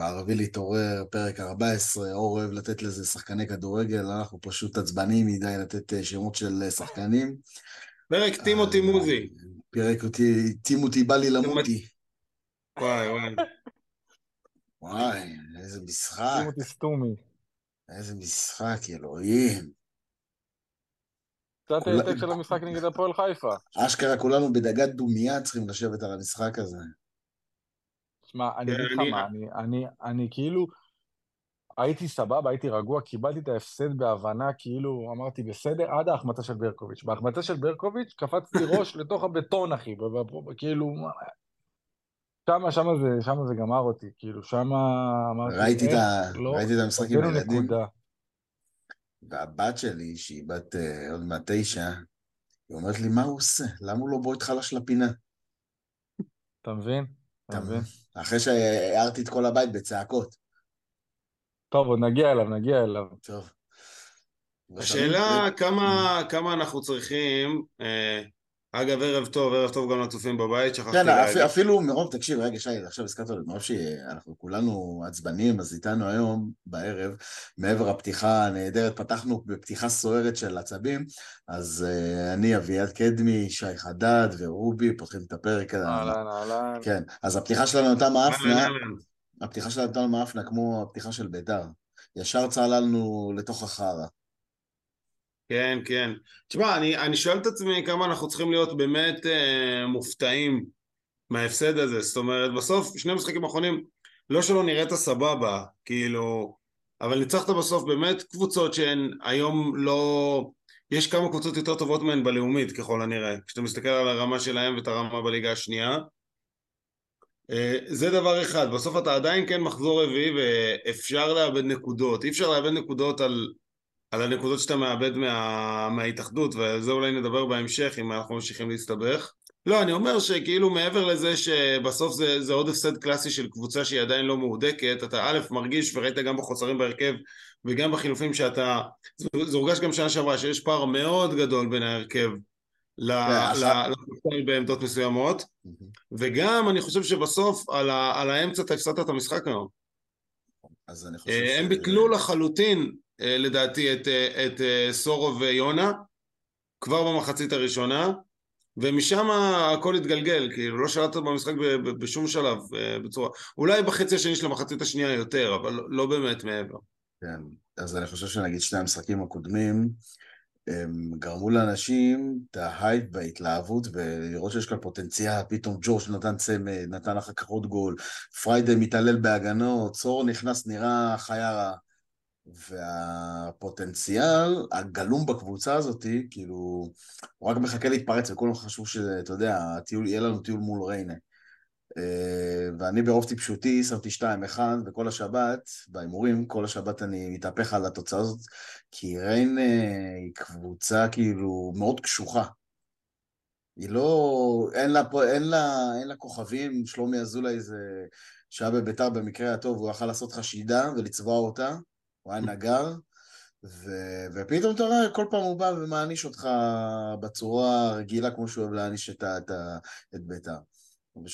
מערבי להתעורר, פרק 14, אור אוהב לתת לזה שחקני כדורגל, אנחנו פשוט עצבניים מדי לתת אה, שמות של אה, שחקנים. פרק טימותי אה, מוזי. פרק אותי, טימותי בא לי למותי. וואי וואי. וואי, איזה משחק, שים אותי סתומי. איזה משחק, אלוהים. קצת העתק של המשחק נגד הפועל חיפה. אשכרה כולנו בדגת דומייה צריכים לשבת על המשחק הזה. שמע, אני אגיד לך אני- מה, אני, כאילו, הייתי סבבה, הייתי רגוע, קיבלתי את ההפסד בהבנה, כאילו, אמרתי, בסדר, עד ההחמצה של ברקוביץ'. בהחמצה של ברקוביץ', קפצתי ראש לתוך הבטון, אחי, כאילו, שמה, שמה זה, שמה זה גמר אותי, כאילו, שמה אמרתי, ראיתי את ה- איך לא, ראיתי את המשחק עם הילדים. והבת שלי, שהיא בת אה, עוד מעט תשע, היא אומרת לי, מה הוא עושה? למה הוא לא בועט חלש לפינה? אתה מבין? אתה מבין? אחרי שהערתי את כל הבית בצעקות. טוב, עוד נגיע אליו, נגיע אליו. טוב. השאלה כמה, כמה אנחנו צריכים, אה, אגב ערב טוב, ערב טוב גם לצופים בבית, שכחתי כן, להגיד. אפ- אפילו מרוב, תקשיב, רגע, שי, עכשיו הזכרת לי, מרוב שאנחנו כולנו עצבניים, אז איתנו היום, בערב, מעבר הפתיחה הנהדרת, פתחנו בפתיחה סוערת של עצבים, אז uh, אני, אביעד קדמי, שי חדד ורובי, פותחים את הפרק. אהלן, אהלן. כן, אז הפתיחה שלנו הייתה מאפנה. הפתיחה שלנו הייתה מאפנה כמו הפתיחה של בית"ר. ישר צללנו לתוך החרא. כן, כן. תשמע, אני, אני שואל את עצמי כמה אנחנו צריכים להיות באמת אה, מופתעים מההפסד הזה. זאת אומרת, בסוף, שני משחקים אחרונים, לא שלא נראית סבבה, כאילו, אבל ניצחת בסוף באמת קבוצות שהן היום לא... יש כמה קבוצות יותר טובות מהן בלאומית, ככל הנראה. כשאתה מסתכל על הרמה שלהם ואת הרמה בליגה השנייה. אה, זה דבר אחד. בסוף אתה עדיין כן מחזור רביעי ואפשר לאבד נקודות. אי אפשר לאבד נקודות על... על הנקודות שאתה מאבד מה... מההתאחדות, ועל זה אולי נדבר בהמשך אם אנחנו ממשיכים להסתבך. לא, אני אומר שכאילו מעבר לזה שבסוף זה, זה עוד הפסד קלאסי של קבוצה שהיא עדיין לא מהודקת, אתה א', מרגיש וראית גם בחוסרים בהרכב וגם בחילופים שאתה... זה, הורגש גם שנה שעברה שיש פער מאוד גדול בין ההרכב ל- ל- לקבוצה בעמדות מסוימות, וגם אני חושב שבסוף על, ה... על האמצע אתה הפסדת את המשחק היום. אז אני חושב אה, ש... הם ביטלו לחלוטין, לדעתי, את, אה, את אה, סורו ויונה, כבר במחצית הראשונה, ומשם הכל התגלגל, כאילו לא שלטת במשחק בשום שלב אה, בצורה... אולי בחצי השני של המחצית השנייה יותר, אבל לא- לא באמת מעבר. כן, אז אני חושב שנגיד שני המשחקים הקודמים, הם גרמו לאנשים את ההייפ וההתלהבות ולראות שיש כאן פוטנציאל, פתאום ג'ורג' נתן צמד, נתן אחר כך עוד גול, פריידי מתעלל בהגנות, צור נכנס נראה חיה רעה. והפוטנציאל הגלום בקבוצה הזאת, כאילו, הוא רק מחכה להתפרץ וכולם חשבו שאתה יודע, הטיול, יהיה לנו טיול מול ריינה. אה, ואני ברוב טיפשותי שמתי 2-1 וכל השבת, בהימורים, כל השבת אני מתהפך על התוצאה הזאת, כי ריין אה, היא קבוצה כאילו מאוד קשוחה. היא לא, אין לה, אין לה, אין לה כוכבים, שלומי אזולאי זה שהיה בביתר במקרה הטוב, הוא יכל לעשות לך שידה ולצבוע אותה, הוא היה נגר, ו, ופתאום אתה רואה, כל פעם הוא בא ומעניש אותך בצורה הרגילה כמו שהוא אוהב להעניש את, את, את ביתר.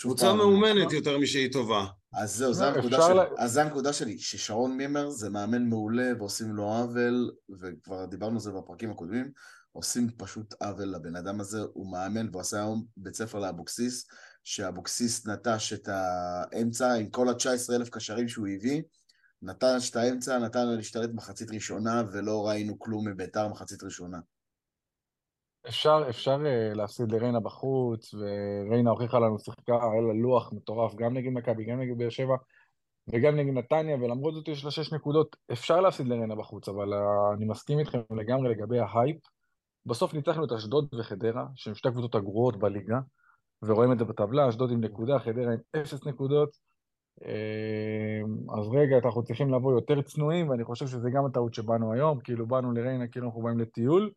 קבוצה מאומנת יותר משהיא טובה. אז זהו, זו הנקודה שלי. לה- אז זו הנקודה שלי, ששרון מימר זה מאמן מעולה ועושים לו עוול, וכבר דיברנו על זה בפרקים הקודמים, עושים פשוט עוול לבן אדם הזה, הוא מאמן ועושה היום בית ספר לאבוקסיס, שאבוקסיס נטש את האמצע עם כל ה-19 אלף קשרים שהוא הביא, נטש את האמצע, נתן לה להשתלט מחצית ראשונה, ולא ראינו כלום מביתר מחצית ראשונה. אפשר, אפשר אה, להפסיד לריינה בחוץ, וריינה הוכיחה לנו שיחקה, היה לה לוח מטורף, גם נגד מכבי, גם נגד באר שבע, וגם נגד נתניה, ולמרות זאת יש לה שש נקודות. אפשר להפסיד לריינה בחוץ, אבל אה, אני מסכים איתכם לגמרי לגבי ההייפ. בסוף ניצחנו את אשדוד וחדרה, שהן שתי הקבוצות הגרועות בליגה, ורואים את זה בטבלה, אשדוד עם נקודה, חדרה עם אפס נקודות. אה, אז רגע, אנחנו צריכים לבוא יותר צנועים, ואני חושב שזה גם הטעות שבאנו היום, כאילו באנו לריינה כאילו אנחנו באים לטיול.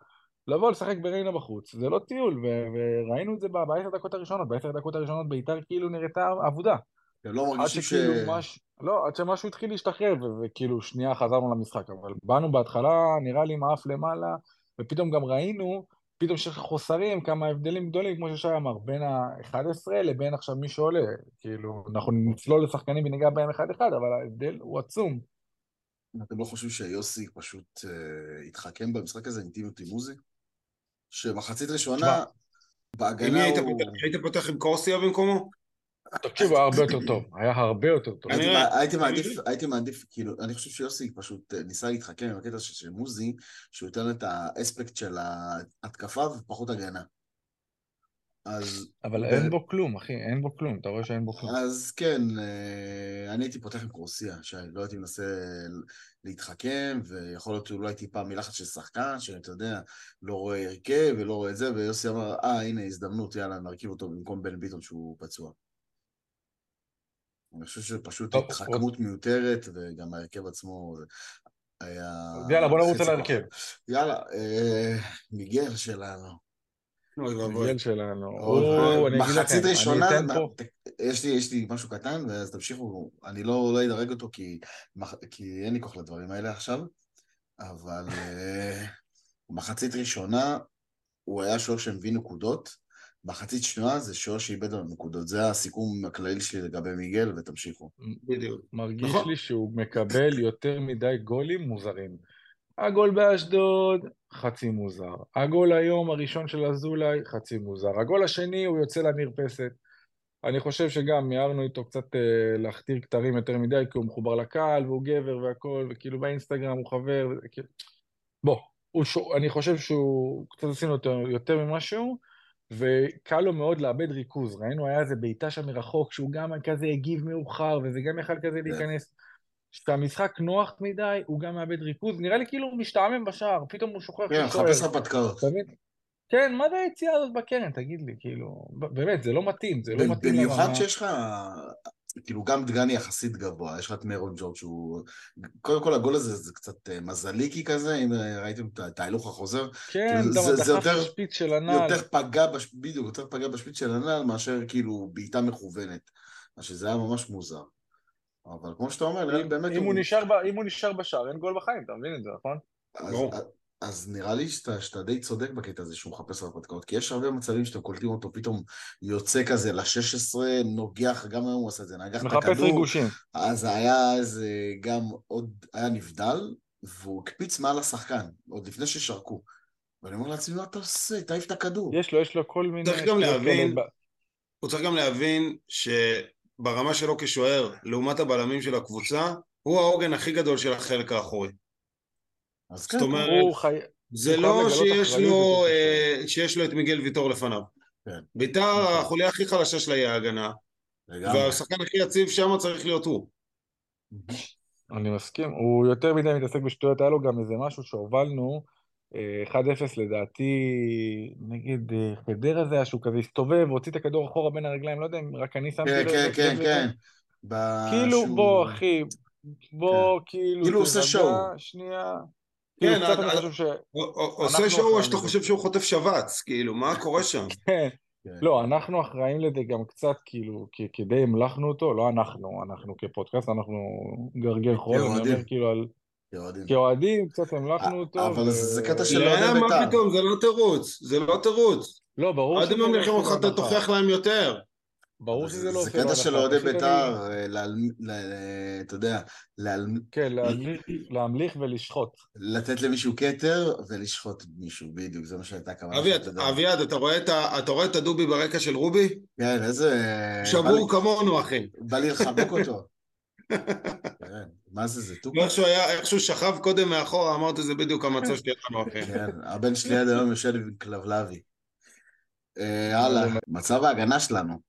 לבוא לשחק בריינה בחוץ, זה לא טיול, ו- וראינו את זה בעשר דקות הראשונות, בעשר דקות הראשונות ביתר כאילו נראתה אבודה. אתם לא מרגישים ש... מש... לא, עד שמשהו התחיל להשתחרר, ו- וכאילו שנייה חזרנו למשחק, אבל באנו בהתחלה, נראה לי עם האף למעלה, ופתאום גם ראינו, פתאום שיש חוסרים, כמה הבדלים גדולים, כמו ששי אמר, בין ה-11 לבין עכשיו מי שעולה. כאילו, אנחנו נצלול לשחקנים וניגע בהם אחד-אחד, אבל ההבדל הוא עצום. אתם לא חושבים שיוסי פשוט אה, התחכם במשחק הזה עם טימו טימוזי? שמחצית ראשונה, בהגנה הוא... היית פותח עם קורסיה במקומו? תקשיב, היה הרבה יותר טוב, היה הרבה יותר טוב. הייתי, מעדיף. הייתי מעדיף, כאילו, אני חושב שיוסי פשוט אה, ניסה להתחכם עם הקטע של מוזי, שהוא ייתן את האספקט של ההתקפה ופחות הגנה. אז, אבל אין בו כלום, אחי, אין בו כלום, אתה רואה שאין בו כלום. אז כן, אה, אני הייתי פותח עם קורסיה, שלא הייתי מנסה להתחכם, ויכול להיות שאולי טיפה מלחץ של שחקן, שאתה יודע, לא רואה הרכב ולא רואה את זה, ויוסי אמר, אה, הנה הזדמנות, יאללה, נרכיב אותו במקום בן ביטון שהוא פצוע. אני חושב שפשוט התחכמות מיותרת, וגם ההרכב עצמו היה... יאללה, בוא נרוץ על. ההרכב. יאללה, אה, מיגל שלנו. מיגל שלנו. מחצית ראשונה. יש לי, יש לי משהו קטן, ואז תמשיכו, אני לא, לא אדרג אותו כי אין לי כוח לדברים האלה עכשיו, אבל אה, מחצית ראשונה הוא היה שוער שמביא נקודות, מחצית שנייה זה שוער שאיבד לנו נקודות, זה הסיכום הכללי שלי לגבי מיגל, ותמשיכו. בדיוק. מרגיש נכון. לי שהוא מקבל יותר מדי גולים מוזרים. הגול באשדוד, חצי מוזר. הגול היום הראשון של אזולאי, חצי מוזר. הגול השני, הוא יוצא למרפסת. אני חושב שגם מיהרנו איתו קצת אה, להכתיר כתרים יותר מדי, כי הוא מחובר לקהל, והוא גבר והכל, וכאילו באינסטגרם הוא חבר, וזה, כאילו... בוא, הוא שו, אני חושב שהוא, קצת עשינו יותר, יותר ממשהו, וקל לו מאוד לאבד ריכוז. ראינו, היה איזה בעיטה שם מרחוק, שהוא גם כזה הגיב מאוחר, וזה גם יכל כזה להיכנס. כשהמשחק נוח מדי, הוא גם מאבד ריכוז. נראה לי כאילו הוא משתעמם בשער, פתאום הוא שוכח כן, מחפש. הרפתקאות. אתה מבין? כן, מה זה היציאה הזאת בקרן, תגיד לי, כאילו, באמת, זה לא מתאים, זה לא מתאים במיוחד. שיש לך, כאילו גם דגני יחסית גבוה, יש לך את מרון ג'ורג' שהוא... קודם כל הגול הזה זה קצת אה, מזליקי כזה, אם אה, ראיתם את ההילוך החוזר, כן, זה- גם זה- זה יותר- לשפיץ של הנעל. יותר פגע, בש... בדיוק, יותר פגע בשפיץ של הנעל מאשר כאילו בעיטה מכוונת. אז שזה היה ממש מוזר. אבל כמו שאתה אומר, אם- באמת אם הוא נשאר ב- אם הוא נשאר בשער, אין גול בחיים, אתה מבין את זה, נכון? אז. אז נראה לי שאתה, שאתה די צודק בקטע הזה שהוא מחפש הרפתקאות, כי יש הרבה מצבים שאתם קולטים אותו, פתאום יוצא כזה ל-16, נוגח, גם היום הוא עשה את זה, נגח את מחפש הכדור, ריגושים. אז היה איזה גם עוד, היה נבדל, והוא הקפיץ מעל השחקן, עוד לפני ששרקו. ואני אומר לעצמי, מה אתה עושה? תעיף את הכדור. יש לו, יש לו כל מיני... צריך גם להבין- ב- הוא צריך גם להבין שברמה שלו כשוער, לעומת הבלמים של הקבוצה, הוא העוגן הכי גדול של החלק האחורי. אז כן, זאת אומרת, הוא חי... זה הוא לא שיש לו, אה, שיש לו את מיגל ויטור לפניו. כן. ביתר, נכון. החוליה הכי חלשה שלה היא ההגנה. והשחקן הכי יציב שם צריך להיות הוא. אני מסכים, הוא יותר מדי מתעסק בשטויות, היה לו גם איזה משהו שהובלנו, אה, 1-0 לדעתי, נגד אה, חדרה זה היה שהוא כזה הסתובב, הוציא את הכדור אחורה בין הרגליים, לא יודע אם רק אני שמתי כן, לב כן, כן, לזה. כן. כאילו, בוא, אחי, בוא, כאילו, כאילו הוא עושה שואו. שנייה. כן, כאילו, קצת אה, אני אה, חושב ש... עושה שואו שאתה. חושב שהוא חוטף שבץ, כאילו, מה קורה שם? כן. כן. לא, אנחנו אחראים לזה גם קצת, כאילו, כי- כדי המלכנו אותו, לא אנחנו, אנחנו כפודקאסט, אנחנו גרגר חול, אני. אומר, כאילו, על... כאוהדים. קצת המלכנו אותו. אבל זה קטע של- אוהדי מה בית"ר. פתאום, זה לא תירוץ, זה לא תירוץ. לא, ברור הם נלחמו עושה אותך, אתה. תוכיח להם יותר. ברור שזה זה- לא זה עושה לו קטע של הנחה, אוהדי בית"ר, אה, ל- אתה יודע, כן, להמליך- ולשחוט. לתת למישהו כתר ולשחוט מישהו, בדיוק, זה מה שהייתה הכוונה. אביעד, אתה רואה את הדובי ברקע של רובי? כן, איזה... שבור כמונו, אחי. בא לי לחבק אותו. כן, מה זה, זה טוקו? איך שהוא היה, שכב קודם מאחורה, אמרתי, זה בדיוק המצב שלנו, אחי. כן, הבן שלי עד היום יושב עם כלבלבי. אה, הלאה, מצב ההגנה שלנו.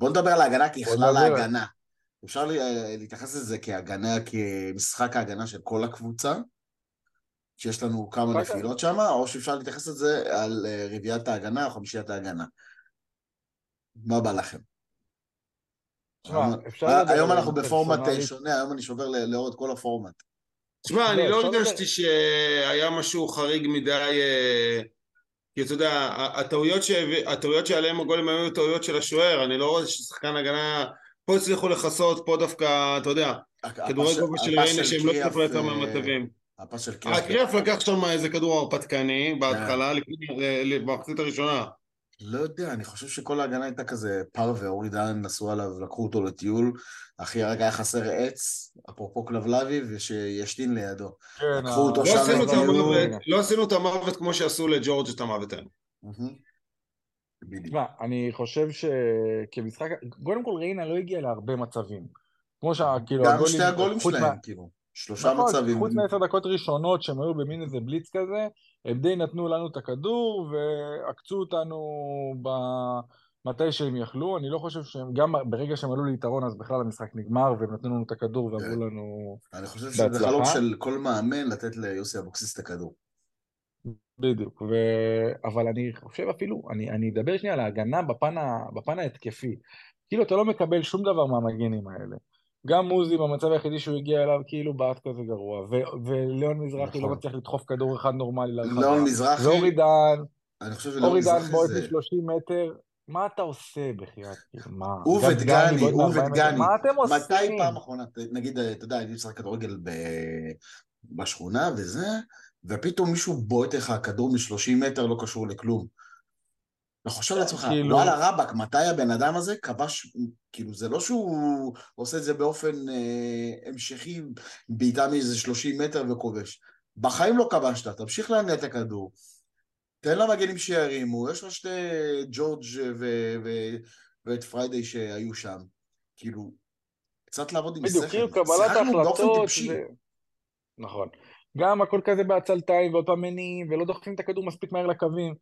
בוא נדבר על ההגנה ככלל. ההגנה. אפשר לי- אה, להתייחס לזה כהגנה, כמשחק ההגנה של כל הקבוצה, שיש לנו כמה נפילות שם, או שאפשר להתייחס לזה על אה, רביעיית ההגנה או חמישיית ההגנה. מה בא לכם? היום- אנחנו בפורמט אה. שונה, היום אני שובר ל- לאורך כל הפורמט. תשמע, אני לא, לא הרגשתי שהיה משהו חריג מדי, כי אתה יודע, הטעויות שהביא- הטעויות שעליהם הגולים היו טעויות של השוער, אני לא רואה ששחקן הגנה... פה הצליחו לכסות, פה דווקא, אתה יודע, כדורי גובה של ריינה שהם לא הצליחו לייצר מהמצבים. הפס של קריאף. הקריאף לקח שם איזה כדור הרפתקני בהתחלה, במחצית הראשונה. לא יודע, אני חושב שכל ההגנה הייתה כזה פרווה, אורי דן נסעו עליו, לקחו אותו לטיול, אחי הרגע היה חסר עץ, אפרופו כלבלבי, ושישתין לידו. כן, לקחו אותו לא שם עשינו את לטיול. המוות, לא עשינו את המוות כמו שעשו לג'ורג' את המוות האלה. תשמע, אני חושב שכמשחק, קודם כל ריינה לא הגיעה להרבה מצבים. כמו שכאילו גם הגולים, שתי הגולים שלהם, מה- כאילו. שלושה נכון, מצבים. חוץ מעשר דקות ראשונות שהם היו במין איזה בליץ כזה, הם די נתנו לנו את הכדור ועקצו אותנו ב... מתי שהם יכלו. אני לא חושב שהם, גם ברגע שהם עלו ליתרון אז בכלל המשחק נגמר והם נתנו לנו את הכדור כן. ואמרו לנו אני חושב שזה בהצלחה. חלום של כל מאמן לתת ליוסי אבוקסיס את הכדור. בדיוק, ו... אבל אני חושב אפילו, אני, אני אדבר שנייה על ההגנה בפן, ה... בפן ההתקפי. כאילו אתה לא מקבל שום דבר מהמגנים האלה. גם מוזי במצב היחידי שהוא הגיע אליו כאילו בעט כזה גרוע, ו... וליאון מזרחי נכון. לא מצליח לדחוף כדור אחד נורמלי להרחבה. ליאון מזרחי, ואורי דן, אני חושב שליאון אורי דן בועט זה... מ-30 מטר, מה אתה עושה בחייאת? מה? הוא ודגני, מ-40 מטר, ודגני. מה אתם מתי עושים? פעם אחרונה, נגיד, אתה יודע, הייתי משחק כדורגל ב... בשכונה וזה, ופתאום מישהו בועט לך כדור מ-30 מטר לא קשור לכלום. אתה חושב לעצמך, כאילו- וואלה רבאק, מתי הבן אדם הזה כבש, כאילו זה לא שהוא עושה את זה באופן אה, המשכי, בעיטה מאיזה 30 מטר וכובש. בחיים לא כבשת, תמשיך להניע את הכדור. תן למגנים שירימו, יש לך שתי ג'ורג' ו- ו- ואת פריידי שהיו שם. כאילו, קצת לעבוד עם בדיוק, שכל. כאילו קבלת. זה... נכון. גם הכל כזה בעצלתיים ועוד פעם מניעים ולא דוחפים את הכדור מספיק מהר לקווים.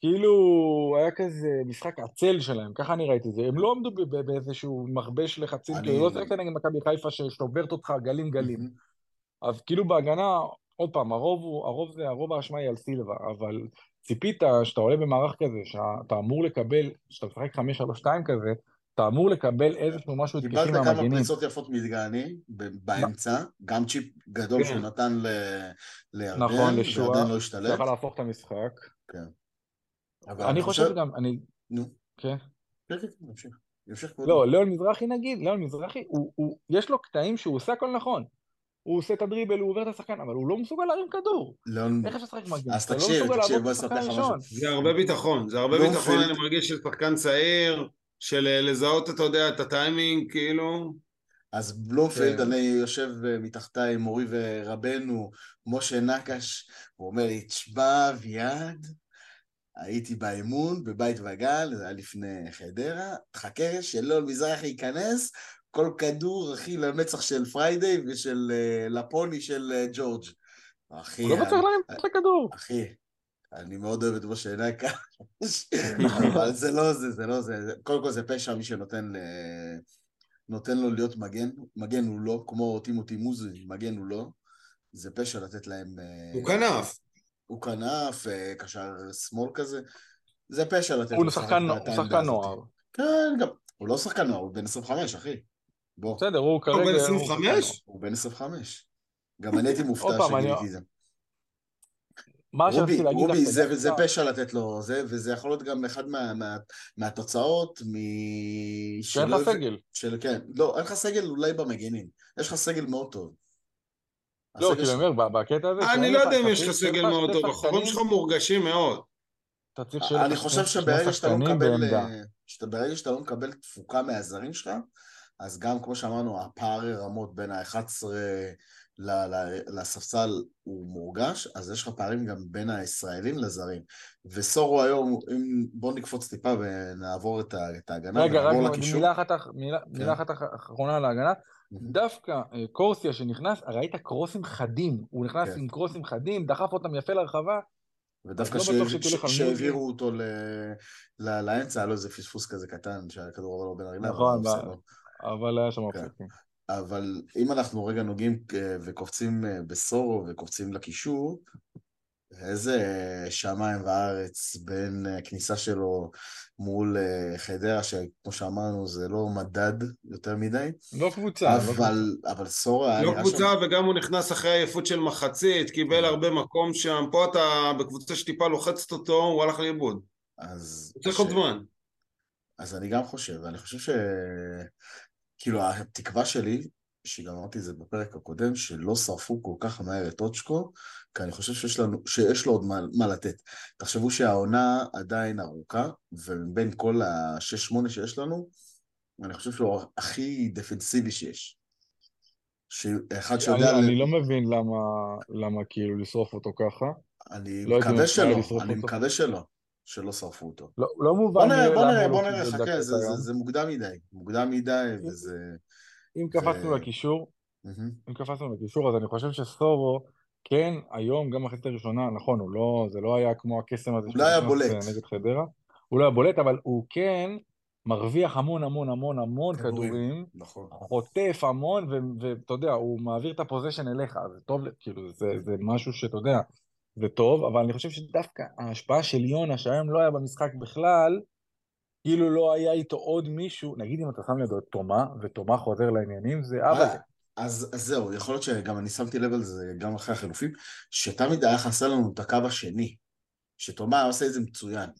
כאילו היה כזה משחק עצל שלהם, ככה אני ראיתי את זה. הם לא עמדו באיזשהו מכבש לחצים, כאילו לא שיחקת נגד מכבי חיפה ששוברת אותך גלים גלים. אז כאילו בהגנה, עוד פעם, הרוב הוא, הרוב זה, הרוב האשמה היא על סילבה, אבל ציפית שאתה עולה במערך כזה, שאתה אמור לקבל, שאתה משחק 5-3-2 כזה, אתה אמור לקבל איזשהו משהו התקפי קיבלת כמה מהמגנים. פריצות יפות מדגני באמצע, גם צ'יפ גדול כן. שהוא נתן לירדן, נכון, לשועה, וירדן לא השתלט. שיכול להפוך את המשחק. אבל אני חושב גם, אני, נו, כן. כן, כן, נמשיך. לא, ליאון מזרחי נגיד, ליאון מזרחי, הוא, הוא, יש לו קטעים שהוא עושה הכל נכון. הוא עושה את הדריבל, הוא עובר את השחקן, אבל הוא לא מסוגל להרים כדור. ליאון, איך אפשר לשחק מגן? אז לא תקשיב, תקשיב, בוא אספר לך הראשון. זה הרבה ביטחון, זה הרבה. ביטחון, אני מרגיש של שחקן צעיר, של אה, לזהות, אתה יודע, את הטיימינג, כאילו. אז בלומפילד, כן. אני יושב אה, מתחתיי, מורי ורבנו, משה נקש, הוא אומר לי, תשמע, אביעד, הייתי באימון בבית וגל, זה היה לפני חדרה, תחכה שלא מזרחי ייכנס, כל כדור, אחי, למצח של פריידיי ושל אה, לפוני של אה, ג'ורג'. אחי, הוא לא מצליח להרים את הכדור. אחי, אני מאוד אוהב את משה נקש, אבל זה לא זה, זה לא זה. קודם כל זה פשע מי שנותן ל... נותן לו להיות מגן, מגן הוא לא, כמו טימותי מוזי, מגן הוא לא. זה פשע לתת להם... אה, הוא כנף. הוא כנף, אה, קשר שמאל כזה. זה פשע לתת הוא לו לשחק שחקן הוא שחקן. נוער. כן, גם, הוא לא שחקן נוער, הוא בן 25, אחי. בוא, בסדר, הוא כרגע... בן הוא שחקן 25? הוא בן 25. גם אני הייתי מופתע שגיליתי את זה. מה רובי, שרציתי להגיד רובי, זה, פשע לתת לו זה, וזה יכול להיות גם אחד מה, מה, מהתוצאות מ... שאין לך סגל. של, כן, לא, אין לך סגל אולי במגנים, יש לך סגל מאוד טוב. לא, כאילו, אני אומר, בקטע הזה... אני לא יודע אם יש לך סגל מאוד טוב, החורים שלך מורגשים מאוד. אתה צריך אני חושב שברגע שאתה לא מקבל. אה, ברגע שאתה לא מקבל תפוקה מהזרים שלך, אז גם כמו שאמרנו, הפער רמות בין ה-11 לספסל הוא מורגש, אז יש לך פערים גם בין הישראלים לזרים. וסורו היום, אם בוא נקפוץ טיפה ונעבור את ה- את ההגנה, רגע, רק לקישור. מילה אחת כן. אחרונה על ההגנה. דווקא אה, קורסיה שנכנס, ראית קרוסים חדים. הוא נכנס כן. עם קרוסים חדים, דחף אותם יפה לרחבה. ודווקא לא שהעבירו אותו ל- ל- לאמצע, היה לו איזה פספוס כזה קטן, שהכדור עבר לו בין הרגליים. נכון, אבל היה שם כן. אופציה. כן. אבל אם אנחנו רגע נוגעים אה, וקופצים אה, בסורו וקופצים לקישור, איזה אה, שמיים וארץ בין אה, כניסה שלו מול אה, חדרה, שכמו שאמרנו זה לא מדד יותר מדי, לא קבוצה. לא קבוצה. אבל, אבל סורו היה לא נראה שם... קבוצה, וגם הוא נכנס אחרי עייפות של מחצית, קיבל הרבה מקום שם. פה אתה בקבוצה שטיפה לוחצת אותו, הוא הלך לאיבוד. אז, הוא צריך עוד זמן. אז אני גם חושב, ואני חושב ש... כאילו, התקווה שלי, שגם אמרתי את זה בפרק הקודם, שלא שרפו כל כך מהר את אוצ'קו, כי אני חושב שיש, לנו, שיש לו עוד מה, מה לתת. תחשבו שהעונה עדיין ארוכה, ומבין כל ה-6-8 שיש לנו, אני חושב שהוא הכי דפנסיבי שיש. שאחד שיודע... אני, ל... אני לא מבין למה, למה כאילו לשרוף אותו ככה. אני לא מקווה שלא, אני אותו. מקווה שלא, שלא שרפו אותו. לא, לא מובן. בוא נראה, בוא נראה, בוא נראה, חכה, זה, זה, זה מוקדם מדי, מוקדם מדי, וזה... אם קפצנו. לקישור, אם קפצנו לקישור, אז אני חושב שסורו, כן, היום, גם אחרי הראשונה, נכון, הוא לא, זה לא היה כמו הקסם הזה הוא לא היה בולט. נגד חדרה, הוא לא היה בולט, אבל הוא כן מרוויח המון המון המון המון כדורים, נכון. חוטף המון, ואתה יודע, הוא מעביר את הפוזיישן אליך, זה טוב, כאילו, זה, זה משהו שאתה יודע, זה טוב, אבל אני חושב שדווקא ההשפעה של יונה, שהיום לא היה במשחק בכלל, כאילו לא היה איתו עוד מישהו, נגיד אם אתה שם לידו את תומה, ותומה חוזר לעניינים, זה אבא זה. אז, אז זהו, יכול להיות שגם אני שמתי לב על זה גם אחרי החילופים, שתמיד היה חסר לנו את הקו השני, שתומה עושה את זה מצוין.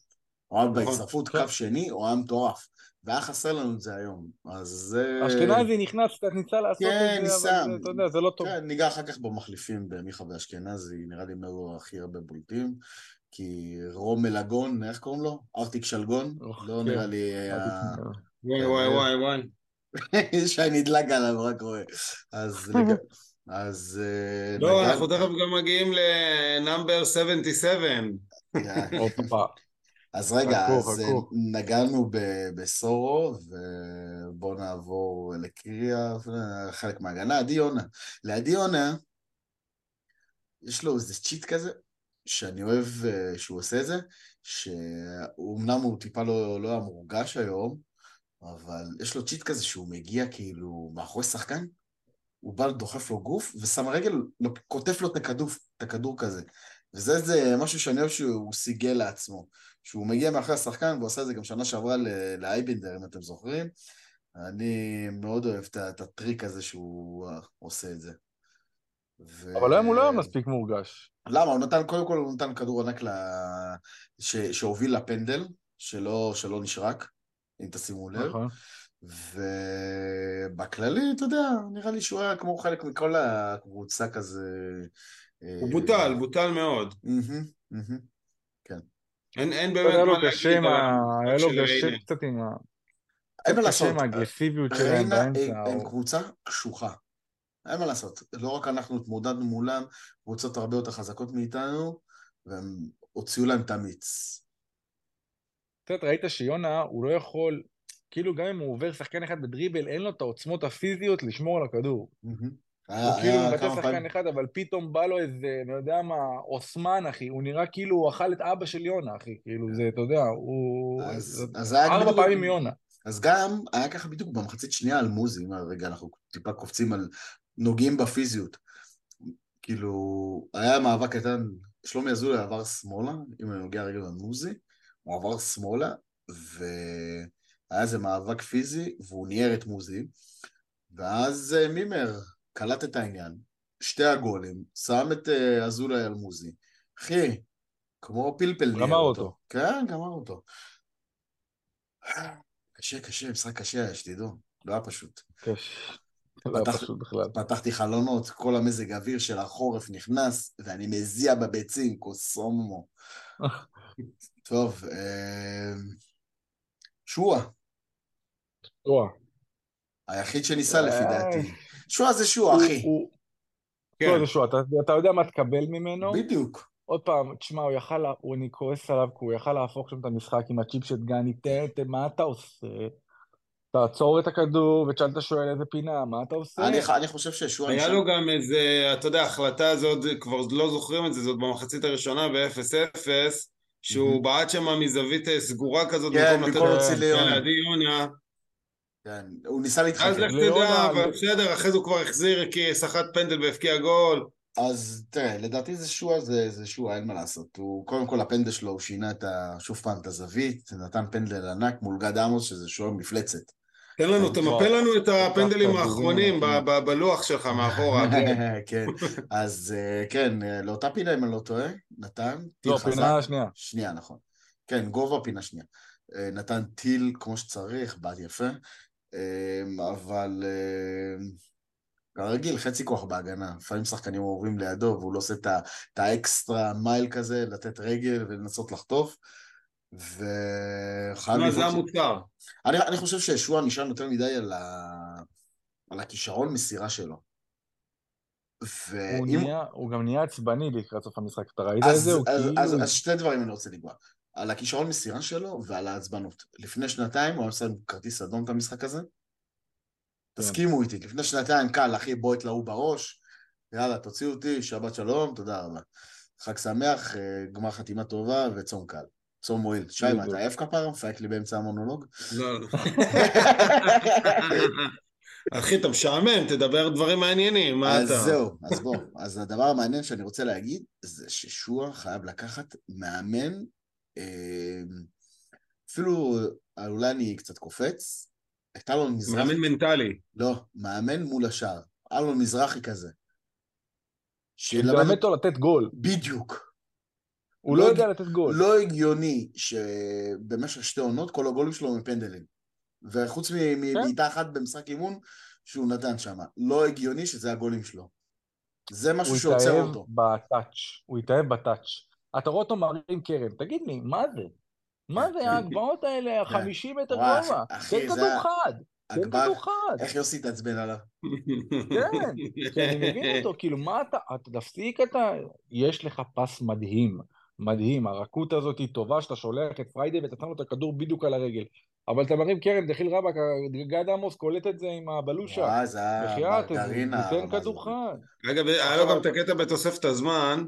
או היה נכון. בהצטרפות קו שני, או היה מטורף. והיה חסר לנו את זה היום, אז זה... אשכנזי נכנס, קצת ניסה לעשות כן, את זה, אבל זה, אתה יודע, זה לא טוב. כן, ניגע אחר כך במחליפים במיכה ואשכנזי, נראה לי מרו הכי הרבה בולטים, כי רומל אגון, איך קוראים לו? ארטיק שלגון? לא כן. נראה לי... וואי וואי וואי וואי. שי נדלק עליו, רק רואה. אז... אז... אה, לא, אנחנו תכף גם מגיעים לנאמבר 77. אז רגע, חכו, אז חכו. נגענו בסורו, ובואו נעבור לקריה, חלק מההגנה, עדי יונה. לעדי יונה, יש לו איזה צ'יט כזה, שאני אוהב אה, שהוא עושה את זה, שאומנם הוא טיפה לא, לא היה מורגש היום, אבל יש לו צ'יט כזה שהוא מגיע כאילו מאחורי שחקן, הוא בא, דוחף לו גוף, ושם רגל, לא, קוטף לו את הכדור, את הכדור כזה. וזה איזה משהו שאני אוהב שהוא סיגל לעצמו. שהוא מגיע מאחורי השחקן, והוא עשה את זה גם שנה שעברה לאייבינדר, אם אתם זוכרים. אני מאוד אוהב את הטריק הזה שהוא אה, עושה את זה. ו... אבל היום הוא לא היה מספיק מורגש. למה? הוא נתן, קודם כל הוא נתן כדור ענק ל... ש... שהוביל לפנדל, שלא, שלא נשרק, אם תשימו לב. נכון. ובכללי, אתה יודע, נראה לי שהוא היה כמו חלק מכל הקבוצה כזה. הוא בוטל, בוטל מאוד. כן. אין, אין באמת מה להגיד היה לו קשה קצת עם ה... אין מה לעשות. עם האגרסיביות שלהם באמצע. הם קבוצה קשוחה. אין מה לעשות. לא רק אנחנו התמודדנו מולם, קבוצות הרבה יותר חזקות מאיתנו, והם הוציאו להם את המיץ. יודע, ראית שיונה, הוא לא יכול, כאילו גם אם הוא עובר שחקן אחד בדריבל, אין לו את העוצמות הפיזיות לשמור על הכדור. הוא כאילו מבטא שחקן אחד, אבל פתאום בא לו איזה, אני יודע מה, אוסמן, אחי, הוא נראה כאילו הוא אכל את אבא של יונה, אחי, כאילו זה, אתה יודע, הוא... ארבע פעמים מיונה. אז גם היה ככה בדיוק במחצית שנייה על מוזי, אם רגע אנחנו טיפה קופצים על נוגעים בפיזיות. כאילו, היה מאבק קטן, שלומי אזולאי עבר שמאלה, אם אני נוגע רגע במוזי, הוא עבר שמאלה, והיה איזה מאבק פיזי, והוא ניער את מוזי, ואז אה, מימר קלט את העניין, שתי הגולים, שם את uh, אזולאי על מוזי. אחי, כמו פלפל נהיה אותו. אותו. כן, גמר אותו. קשה, קשה, משחק קשה, שתדעו. לא היה פשוט. קשה. לא פתח, פשוט בכלל. פתחתי חלונות, כל המזג האוויר של החורף נכנס, ואני מזיע בביצים, קוסומו. טוב, אה, שועה. שועה. היחיד שניסה לפי דעתי. שועה זה שועה, אחי. שועה זה שועה, אתה יודע מה תקבל ממנו? בדיוק. עוד פעם, תשמע, הוא יכל, אני כועס עליו, כי הוא יכל להפוך שם את המשחק עם הצ'יפ של גני, תן, מה אתה עושה? תעצור את הכדור ותשאל את השואל איזה פינה, מה אתה עושה? אני, אני חושב ששועה... היה לו גם איזה, אתה יודע, החלטה הזאת, כבר לא זוכרים את זה, זאת במחצית הראשונה ב-0-0, שהוא בעט שם מזווית אה, סגורה כזאת, כן, במקום להוציא ליונה. כן, הוא ניסה להתחכם. אז לך תדע, אבל בסדר, אחרי זה הוא כבר החזיר כי סחט פנדל והבקיע גול. אז תראה, לדעתי זה שועה, זה, זה שועה, אין מה לעשות. הוא, קודם כל הפנדל שלו, הוא שינה את ה... שוב פעם את הזווית, נתן פנדל ענק מול גד עמוס, שזה שוער מפלצת. תן לנו, תמפה לנו את הפנדלים האחרונים בלוח שלך מאחורה. כן, אז אה, כן, לאותה פינה, אם אני לא טועה, נתן לא, פינה שנייה. שנייה, נכון. כן, גובה פינה שנייה. אה, נתן טיל כמו שצריך, בעט יפה. אבל כרגיל, חצי כוח בהגנה. לפעמים שחקנים עוברים לידו והוא לא עושה את האקסטרה מייל כזה, לתת רגל ולנסות לחטוף. וחייב... מה, זה המוצר. אני, אני חושב שישוע נשען יותר מדי על, ה... על הכישרון מסירה שלו. ואם... הוא, נהיה, הוא גם נהיה עצבני לקראת סוף המשחק, אתה ראית את זה? אז, כאילו... אז, אז שתי דברים אני רוצה לגוע. על הכישרון מסירה שלו ועל העצבנות. לפני שנתיים הוא היה מסיים כרטיס אדום את המשחק הזה. כן. תסכימו איתי, לפני שנתיים קל, אחי, בועט להוא בראש, יאללה, תוציאו אותי, שבת שלום, תודה רבה. חג שמח, אה, גמר חתימה טובה וצום קל. צום מועיל. שי, מה, אתה עייף כפרה? מפייק לי באמצע המונולוג? לא, לא. אחי, אתה משעמם, תדבר דברים מעניינים, מה אתה... אז זהו, אז בוא. אז הדבר המעניין שאני רוצה להגיד, זה ששועה חייב לקחת מאמן, אה, אפילו, אולי אני קצת קופץ, הייתה לו מזרחי... מאמן מנטלי. לא, מאמן מול השאר. אלון מזרחי כזה. שילמד אותו לתת גול. בדיוק. הוא לא, לא יודע לתת גול. לא הגיוני שבמשך שתי עונות כל הגולים שלו הם פנדלים. וחוץ כן. מבעיטה אחת במשחק אימון שהוא נתן שם. לא הגיוני שזה הגולים שלו. זה משהו שעוצר אותו. הוא התאהב בטאץ'. הוא התאהב בטאץ'. אתה רואה אותו מרים קרן, תגיד לי, מה זה? מה זה ההגבהות האלה, החמישים מטר גובה? תן כדור חד. תן כדור חד. איך יוסי התעצבן עליו? כן, אני מבין אותו, כאילו, מה אתה, תפסיק אתה, יש לך פס מדהים, מדהים, הרכות הזאת היא טובה שאתה שולח את פריידי ואתה שם לו את הכדור בדיוק על הרגל. אבל אתה מרים קרן, דחילק רבאק, גד עמוס קולט את זה עם הבלושה. וואי, זה היה מרגרינה. תן כדור חד. אגב, היה לו גם את הקטע בתוספת הזמן,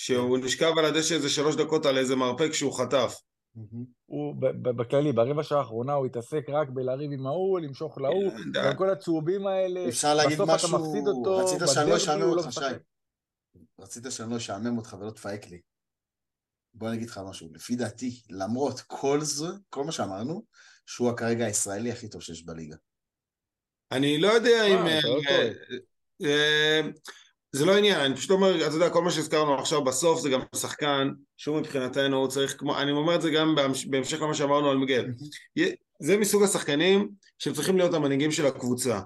שהוא נשכב על הדשא איזה שלוש דקות על איזה מרפק שהוא חטף. הוא בכללי, ברבע שעה האחרונה הוא התעסק רק בלריב עם ההוא, למשוך להוא, כן, וכל הצהובים האלה, אפשר להגיד משהו, בסוף אתה מפסיד אותו, רצית שאני לא אשעמם לא אותך, שי. רצית שאני לא אשעמם אותך ולא תפייק לי. בוא אני אגיד לך משהו, לפי דעתי, למרות כל זה, כל מה שאמרנו, שהוא כרגע הישראלי הכי טוב שיש בליגה. אני לא יודע אם... זה לא עניין, אני פשוט אומר, אתה יודע, כל מה שהזכרנו עכשיו בסוף זה גם שחקן שהוא מבחינתנו הוא צריך, כמו, אני אומר את זה גם בהמשך למה שאמרנו על מיגל. זה מסוג השחקנים שהם צריכים להיות המנהיגים של הקבוצה.